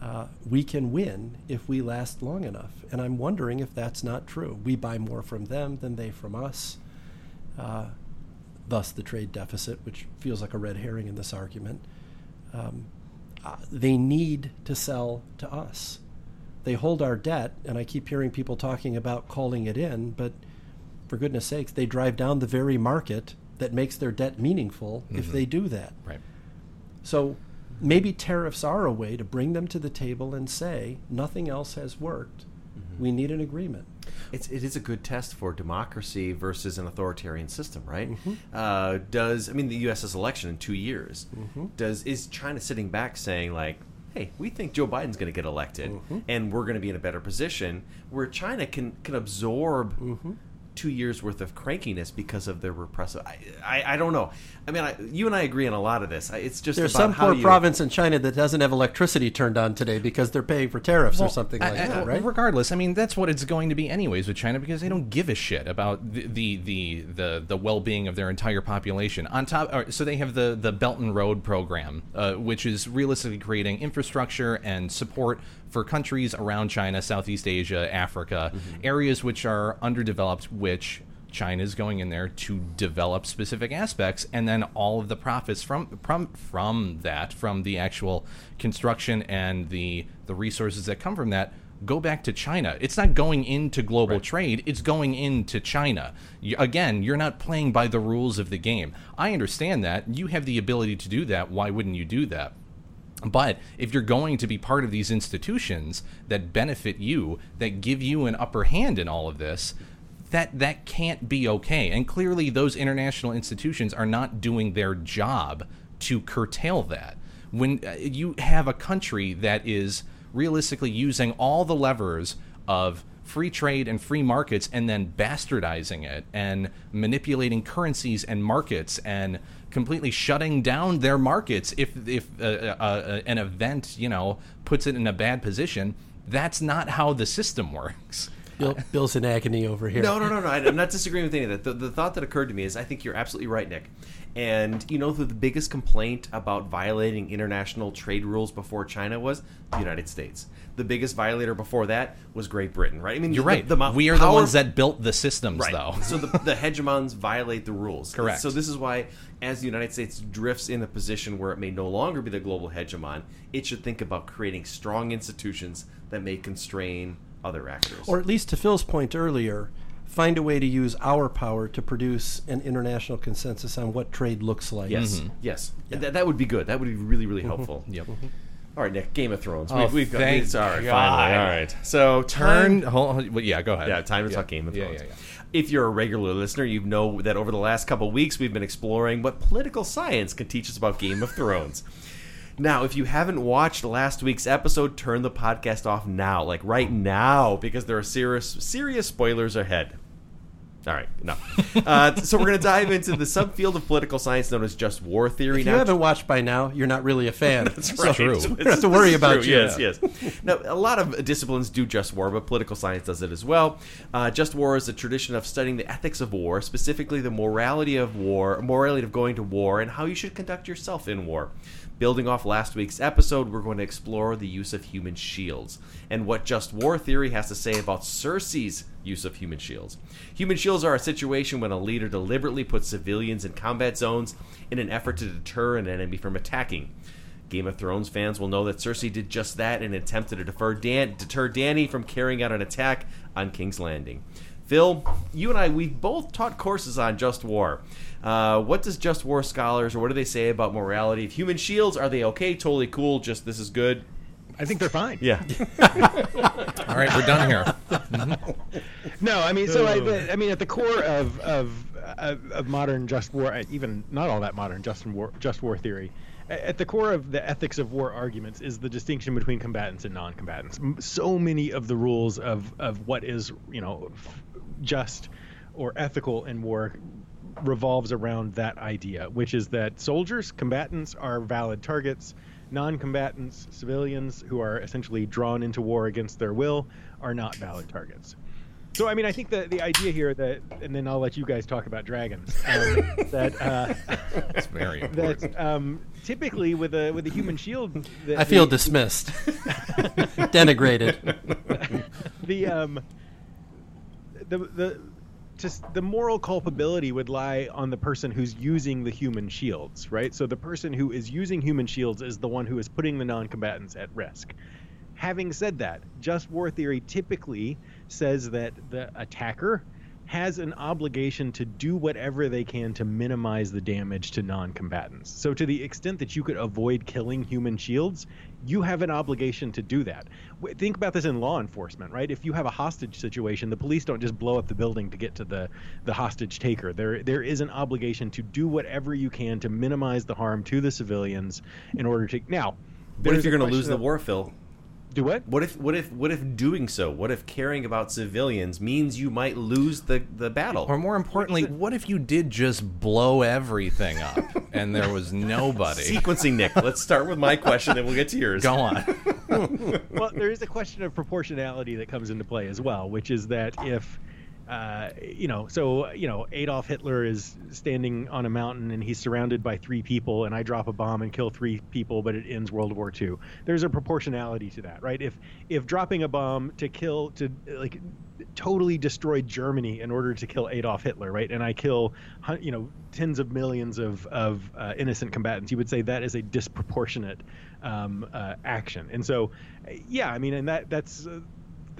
uh, we can win if we last long enough. And I'm wondering if that's not true. We buy more from them than they from us. Uh, thus, the trade deficit, which feels like a red herring in this argument. Um, uh, they need to sell to us. They hold our debt, and I keep hearing people talking about calling it in, but for goodness sakes, they drive down the very market that makes their debt meaningful if Mhm. they do that. Right. So maybe tariffs are a way to bring them to the table and say, nothing else has worked. We need an agreement. It's it is a good test for democracy versus an authoritarian system, right? Mhm. Uh, does I mean the U.S.'s election in two years? Mhm. Does is China sitting back saying like, hey, we think Joe Biden's going to get elected, Mm-hmm. and we're going to be in a better position where China can can absorb. Two years worth of crankiness because of their repressive. I, I, I don't know. I mean, I, you and I agree on a lot of this. It's just There's about some how poor you, province in China that doesn't have electricity turned on today because they're paying for tariffs or something like I- I- that, right? Regardless, I mean that's what it's going to be anyways with China because they don't give a shit about the the the the, the well being of their entire population. On top, or, so they have the the Belt and Road program, uh, which is realistically creating infrastructure and support for countries around China, Southeast Asia, Africa, mm-hmm. areas which are underdeveloped, which China is going in there to develop specific aspects, and then all of the profits from from from that, from the actual construction and the the resources that come from that, go back to China. It's not going into global trade; it's going into China. You, again, you're not playing by the rules of the game. I understand that you have the ability to do that. Why wouldn't you do that? But if you're going to be part of these institutions that benefit you, that give you an upper hand in all of this, that that can't be okay. And clearly those international institutions are not doing their job to curtail that. When uh, you have a country that is realistically using all the levers of free trade and free markets and then bastardizing it and manipulating currencies and markets and completely shutting down their markets if if uh, uh, uh, an event you know puts it in a bad position that's not how the system works Bill, Bill's in agony over here. No, no, no, no. I- I'm not disagreeing with any of that. The, the thought that occurred to me is I think you're absolutely right, Nick. And you know, the, the biggest complaint about violating international trade rules before China was the United States. The biggest violator before that was Great Britain, right? I mean, you're the- right The, mo- we are the ones that built the systems Right. though so the, the hegemons violate the rules. Correct. So this is why, as the United States drifts in a position where it may no longer be the global hegemon, it should think about creating strong institutions that may constrain other actors. Or at least to Phil's point earlier, find a way to use our power to produce an international consensus on what trade looks like. Yes, Mm-hmm. yes, That, that would be good. That would be really, really helpful. Yep. All right, Nick. Game of Thrones. Oh, we've, we've got thank it's all right. God. Finally, all right. So turn hold, hold- well, yeah go ahead Yeah, time to Yeah. talk Game of Yeah, Thrones. yeah, yeah. If you're a regular listener, you know that over the last couple weeks we've been exploring what political science can teach us about Game of Thrones. Now, if you haven't watched last week's episode, turn the podcast off now, like right now, because there are serious serious spoilers ahead. All right, no. Uh, so we're going to dive into the subfield of political science known as just war theory. If you now, haven't watched by now, you're not really a fan. That's So right. true. Don't have to worry about you. Yes, yes. Now, a lot of disciplines do just war, but political science does it as well. Uh, just war is a tradition of studying the ethics of war, specifically the morality of war, morality of going to war, and how you should conduct yourself in war. Building off last week's episode, we're going to explore the use of human shields and what just war theory has to say about Cersei's use of human shields. Human shields are a situation when a leader deliberately puts civilians in combat zones in an effort to deter an enemy from attacking. Game of Thrones fans will know that Cersei did just that in an attempt to defer Dan- deter Dany from carrying out an attack on King's Landing. Phil, you and I—we've both taught courses on Just War. Uh, what does Just War scholars, or what do they say about morality of human shields? Are they okay, totally cool, just this is good? I think they're fine. Yeah. all right we're done here No, I mean, so I, but, I mean, at the core of of, of of modern just war, uh, even not all that modern just war just war theory, at the core of the ethics of war arguments is the distinction between combatants and non-combatants. So many of the rules of of what is you know just or ethical in war revolves around that idea, which is that soldiers, combatants, are valid targets. Non-combatants, civilians who are essentially drawn into war against their will, are not valid targets. So, I mean, I think the the idea here that, and then I'll let you guys talk about dragons. Um, that uh, it's very important that um, typically with a with a human shield, the, I feel the- dismissed, denigrated. the um the the just the moral culpability would lie on the person who's using the human shields, right? So the person who is using human shields is the one who is putting the non-combatants at risk. Having said that, just war theory typically says that the attacker has an obligation to do whatever they can to minimize the damage to non-combatants. So to the extent that you could avoid killing human shields, you have an obligation to do that. Think about this in law enforcement, right? If you have a hostage situation, the police don't just blow up the building to get to the the hostage taker. There there is an obligation to do whatever you can to minimize the harm to the civilians in order to Now, What if you're going to lose question the war, Phil? Do what? What if what if what if doing so? What if caring about civilians means you might lose the the battle? Or more importantly, what if you did just blow everything up and there was nobody? Sequencing, Nick. Let's start with my question, then we'll get to yours. Go on. well, there is a question of proportionality that comes into play as well, which is that if, uh, you know, so you know, Adolf Hitler is standing on a mountain and he's surrounded by three people, and I drop a bomb and kill three people, but it ends World War II. There's a proportionality to that, right? If if dropping a bomb to kill to like totally destroy Germany in order to kill Adolf Hitler, right? And I kill, you know, tens of millions of of uh, innocent combatants. You would say that is a disproportionate um, uh, action. And so, uh, yeah, I mean, and that that's.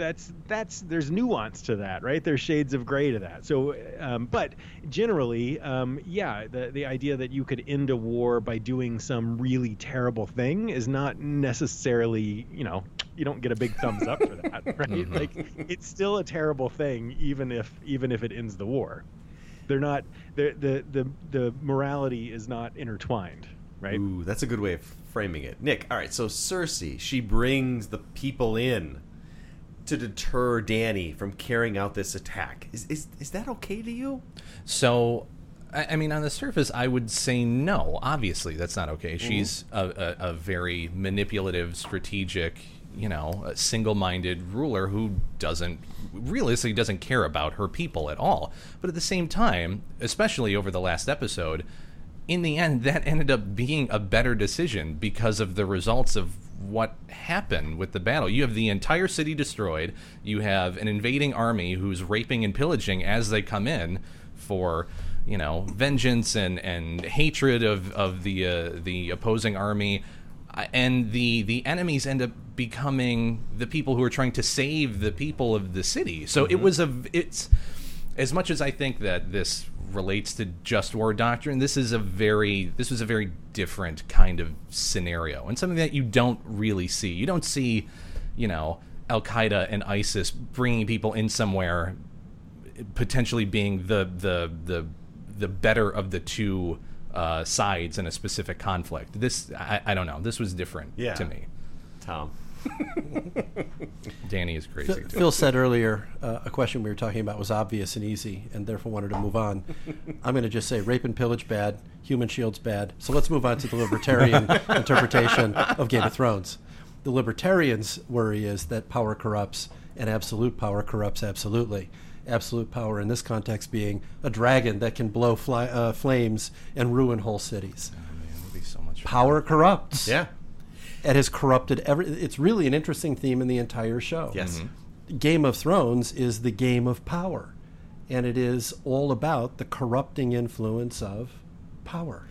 That's that's there's nuance to that, right? There's shades of gray to that. So, um, but generally, um, yeah, the the idea that you could end a war by doing some really terrible thing is not necessarily, you know, you don't get a big thumbs up for that, right? Mhm. Like, it's still a terrible thing, even if even if it ends the war. They're not the the the the morality is not intertwined, right? Ooh, that's a good way of framing it. Nick, all right, so Cersei, she brings the people in to deter Dany from carrying out this attack. Is is, is that okay to you? So, I, I mean, on the surface, I would say no. Obviously, that's not okay. Mm-hmm. She's a, a, a very manipulative, strategic, you know, a single-minded ruler who doesn't realistically doesn't care about her people at all. But at the same time, especially over the last episode, in the end, that ended up being a better decision because of the results of what happened with the battle. You have the entire city destroyed. You have an invading army who's raping and pillaging as they come in for you know vengeance and and hatred of of the uh, the opposing army and the the enemies end up becoming the people who are trying to save the people of the city so it Mhm. was a it's as much as I think that this relates to just war doctrine, this is a very this was a very different kind of scenario and something that you don't really see. You don't see, you know, Al Qaeda and ISIS bringing people in somewhere, potentially being the the the the better of the two uh, sides in a specific conflict. This I, I don't know. This was different Yeah. to me. Tom. Dany is crazy. Phil, too. Phil said earlier uh, a question we were talking about was obvious and easy, and therefore wanted to move on. I'm going to just say rape and pillage bad, human shields bad. So let's move on to the libertarian interpretation of Game of Thrones. The libertarians' worry is that power corrupts, and absolute power corrupts absolutely. Absolute power in this context being a dragon that can blow fly, uh, flames and ruin whole cities. It would be so Power corrupts. Yeah. It has corrupted every. It's really an interesting theme in the entire show. Yes. Game of Thrones is the game of power, and it is all about the corrupting influence of power.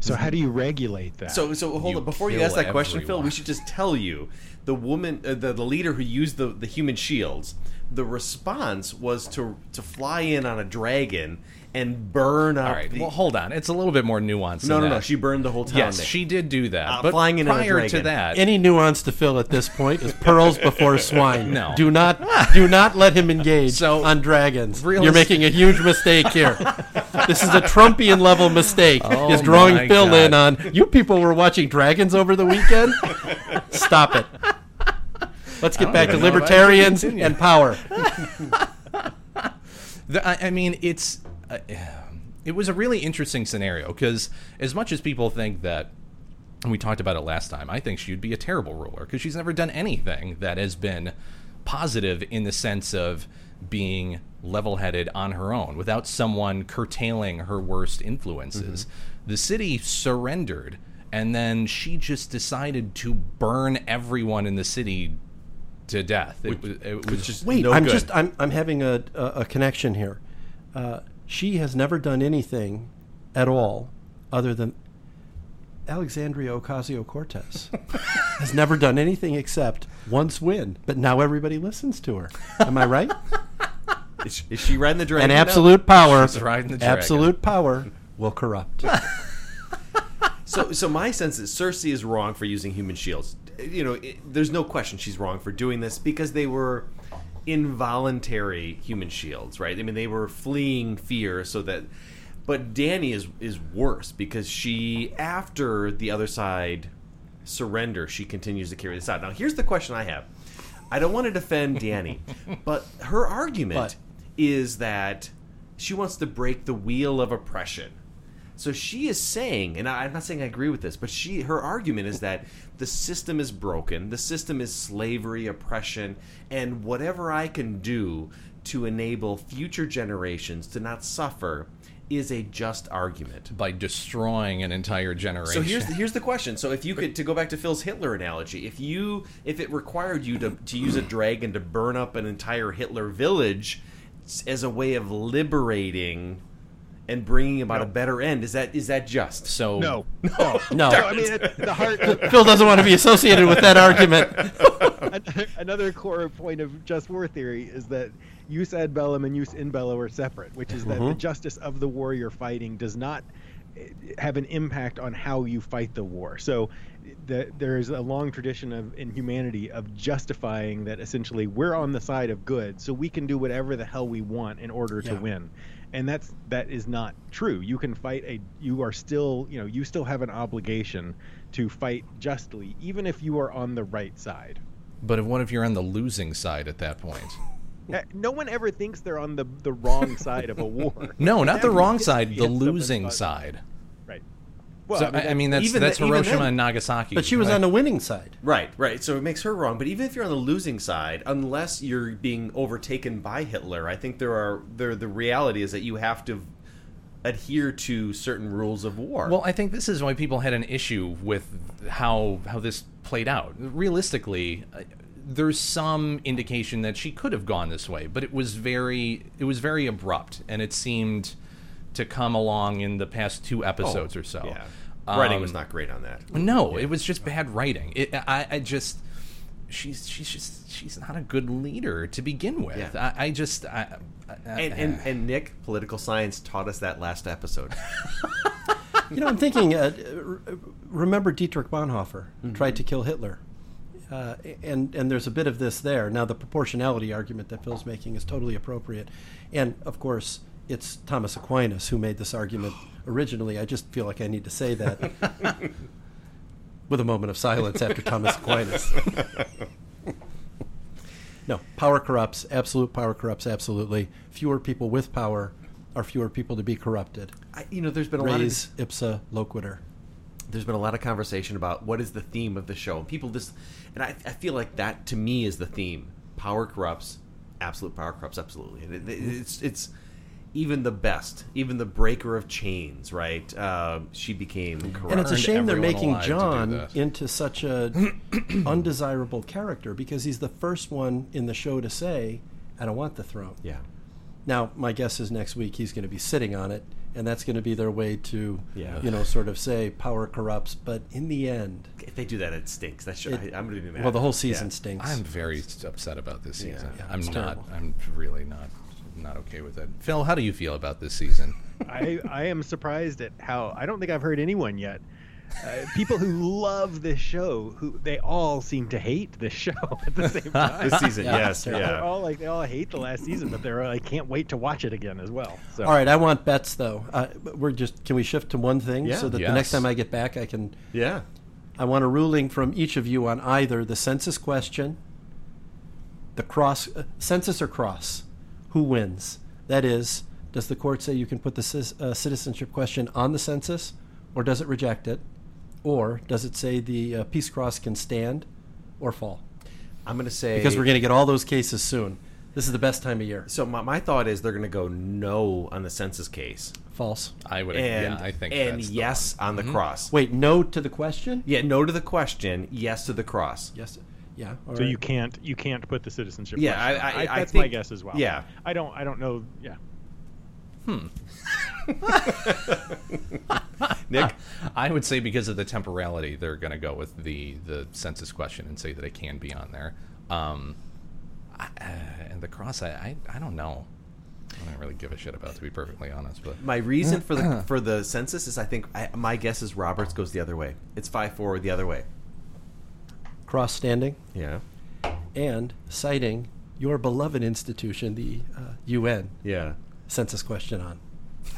So how do you regulate that? So, so hold You on. Before you ask that question, Phil, we should just tell you the woman, uh, the the leader who used the the human shields. The response was to to fly in on a dragon and burn up. All right. the, Well, hold on. It's a little bit more nuanced. no, than no, that. no. She burned the whole town. Yes, Nick. she did do that. Uh, but flying in on a prior to that, Any nuance to Phil at this point is pearls before swine. No. do not do not let him engage So, on dragons. realis- You're making a huge mistake here. this is a Trumpian level mistake. Oh is drawing my Phil God. in on you people were watching dragons over the weekend. Stop it. Let's get back to even know if I should libertarians and power. The, I, I mean, it's it was a really interesting scenario because as much as people think that, and we talked about it last time, I think she would be a terrible ruler because she's never done anything that has been positive in the sense of being level-headed on her own without someone curtailing her worst influences. The city surrendered, and then she just decided to burn everyone in the city to death. It, was, it was just Wait, no I'm good. just I'm I'm having a a, a connection here. Uh, she has never done anything at all other than Alexandria Ocasio Cortez has never done anything except once win, but now everybody listens to her. Am I right? Is, she- is she riding the dragon? and absolute power, She's riding the dragon. absolute power will corrupt. So, so my sense is Cersei is wrong for using human shields. You know, it, there's no question she's wrong for doing this because they were involuntary human shields, right? I mean, they were fleeing fear so that. But Dany is is worse because she, after the other side surrender, she continues to carry this out. Now, here's the question I have. I don't want to defend Dany, but her argument But. is that she wants to break the wheel of oppression. So she is saying, and I- I'm not saying I agree with this, but she her argument is that the system is broken, the system is slavery, oppression, and whatever I can do to enable future generations to not suffer is a just argument. by destroying an entire generation. So here's the, here's the question. So if you could to go back to Phil's Hitler analogy, if you if it required you to to use a dragon to burn up an entire Hitler village as a way of liberating and bringing about a better end, is that is that just? So No. No. No, I mean, it, the heart. Phil doesn't want to be associated with that argument. Another core point of just war theory is that jus ad bellum and jus in bello are separate, which is that the Mhm. justice of the war you're fighting does not eh, have an impact on how you fight the war. So the, there is a long tradition of in humanity of justifying that essentially we're on the side of good, so we can do whatever the hell we want in order to win. And that's that is not true. You can fight a you are still, you know, you still have an obligation to fight justly even if you are on the right side. but if, what if you're on the losing side at that point? Uh, No one ever thinks they're on the the wrong side of a war. No, not the wrong side, the losing side. Right. so, I, I mean, that's even that's the- even Hiroshima then- and Nagasaki. But she was right? on the winning side. Right, right. So it makes her wrong. But even if you're on the losing side, unless you're being overtaken by Hitler, I think there are there. The reality is that you have to adhere to certain rules of war. Well, I think this is why people had an issue with how how this played out. Realistically, uh, there's some indication that she could have gone this way, but it was very it was very abrupt, and it seemed to come along in the past two episodes or so. Oh, yeah. Writing Um, was not great on that. No, it was just bad writing. It, I, I just she's she's just she's not a good leader to begin with. Yeah. I, I just I, I, And, and and Nick, political science taught us that last episode. You know, I'm thinking. Uh, remember Dietrich Bonhoeffer Mm-hmm. tried to kill Hitler, uh, and and there's a bit of this there. Now, the proportionality argument that Phil's making is totally appropriate, and of course, it's Thomas Aquinas who made this argument originally. I just feel like I need to say that with a moment of silence after Thomas Aquinas. no, power corrupts. Absolute power corrupts. Absolutely. Fewer people with power are fewer people to be corrupted. I, you know, there's been a lot of ipsa loquitur. there's been a lot of conversation about what is the theme of the show. And people just, and I, I feel like that to me is the theme. Power corrupts, absolute power corrupts, absolutely. And it- it's it's even the best, even the breaker of chains, right? Uh, she became corrupt. And it's a shame they're making alive to do Jon into such a undesirable character because he's the first one in the show to say, "I don't want the throne." yeah. Now, my guess is next week he's going to be sitting on it, and that's going to be their way to, Yeah. you know, sort of say power corrupts. But in the end, If they do that, it stinks. That's should. It- I, I'm going to be mad. well, the whole season Yeah. stinks. I'm very upset about this season. Yeah, I'm not. terrible. I'm really not not okay with it. Phil, how do you feel about this season? I, I am surprised at how I don't think I've heard anyone yet. Uh, people who love this show, who they all seem to hate this show at the same time. This season, Yeah. yes, They're yeah. all like they all hate the last season, but they're like can't wait to watch it again as well. So all right, I want bets though. Uh, we're just can we shift to one thing Yeah. so that the next time I get back, I can. Yeah. I want a ruling from each of you on either the census question, the cross uh, census or cross. Who wins? That is, does the court say you can put the cis, uh, citizenship question on the census, or does it reject it, or does it say the uh, peace cross can stand or fall? I'm going to say Because we're going to get all those cases soon. This is the best time of year. So my, my thought is they're going to go no on the census case, False. I would. and yeah, I think. and that's the yes on the cross. Wait, no to the question? Yeah, no to the question, yes to the cross. Yes. Yeah. all so right. you can't you can't put the citizenship. Yeah, question I- on. I- I that's my think- guess as well. yeah. I don't I don't know. Yeah. Hmm. Nick, I would say because of the temporality, they're going to go with the the census question and say that it can be on there. Um, I, uh, and the cross, I, I I don't know. I don't really give a shit about, to be perfectly honest. But my reason for the for the census is I think I, my guess is Roberts goes the other way. It's five four the other way. Cross standing Yeah, and citing your beloved institution, the uh, UN yeah. census question on.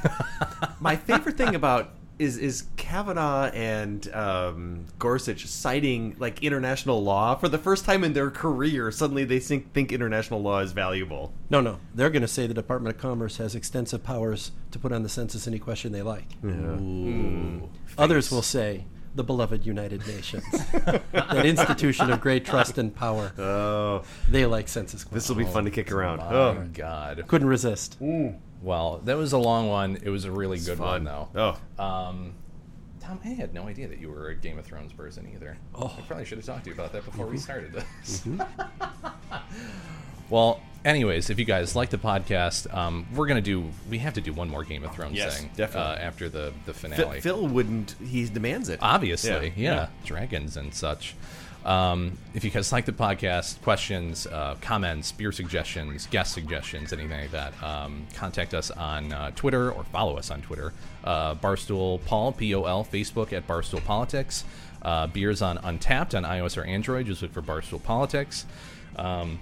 My favorite thing about is is Kavanaugh and um, Gorsuch citing like international law for the first time in their career. Suddenly, they think, think international law is valuable. No, no. They're going to say the Department of Commerce has extensive powers to put on the census any question they like. Ooh. Others will say the beloved United Nations, that institution of great trust and power. Oh, they like census. This will be fun to kick around. My Oh God. Couldn't resist. Well, that was a long one. It was a really good fun. one, though. Oh. Um, Tom, I had no idea that you were a Game of Thrones person either. Oh. I probably should have talked to you about that before we Mm-hmm. started this. well, anyways, if you guys like the podcast, um, we're gonna do. We have to do one more Game of Thrones Yes, thing definitely. uh, after the the finale. Phil wouldn't. He demands it. Obviously, Yeah. yeah, dragons and such. Um, if you guys like the podcast, questions, uh, comments, beer suggestions, guest suggestions, anything like that, um, contact us on uh, Twitter or follow us on Twitter. Uh, Barstool Pol, P O L, Facebook at Barstool Politics. Uh, beers on Untappd on iOS or Android. Just look for Barstool Politics. Um,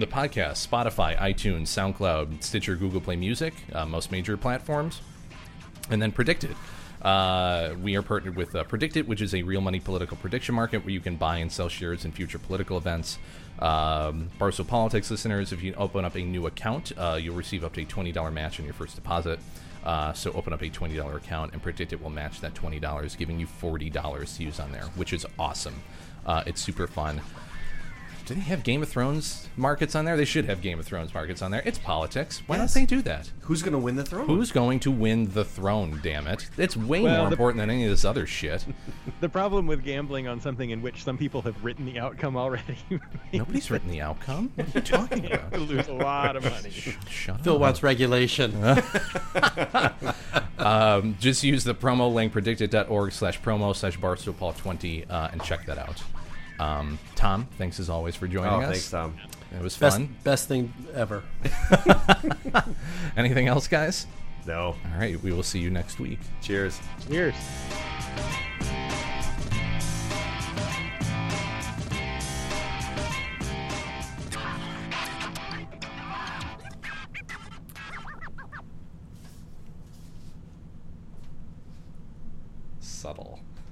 the podcast, Spotify, iTunes, SoundCloud, Stitcher, Google Play Music, uh, most major platforms and then PredictIt. Uh, we are partnered with uh, PredictIt, which is a real money political prediction market where you can buy and sell shares in future political events. Um, Politics listeners, if you open up a new account, uh, you'll receive up to a $20 match on your first deposit. Uh, so open up a $20 account and PredictIt will match that $20, giving you $40 to use on there, which is awesome. Uh, it's super fun. Do they have Game of Thrones markets on there? They should have Game of Thrones markets on there. It's politics. Why Yes. don't they do that? Who's going to win the throne? Who's going to win the throne, damn it? It's way Well, more the- important than any of this other shit. The problem with gambling on something in which some people have written the outcome already. Nobody's written the outcome. What are you talking You about? lose a lot of money. Shut Phil up. wants regulation. um, just use the promo link predictit.org slash promo slash barstoolpol20 uh, and check that out. Um, Tom, thanks as always for joining Oh, us. thanks, Tom. It was Best, fun. best thing ever. Anything else, guys? No. All right, we will see you next week. Cheers. Cheers. Subtle.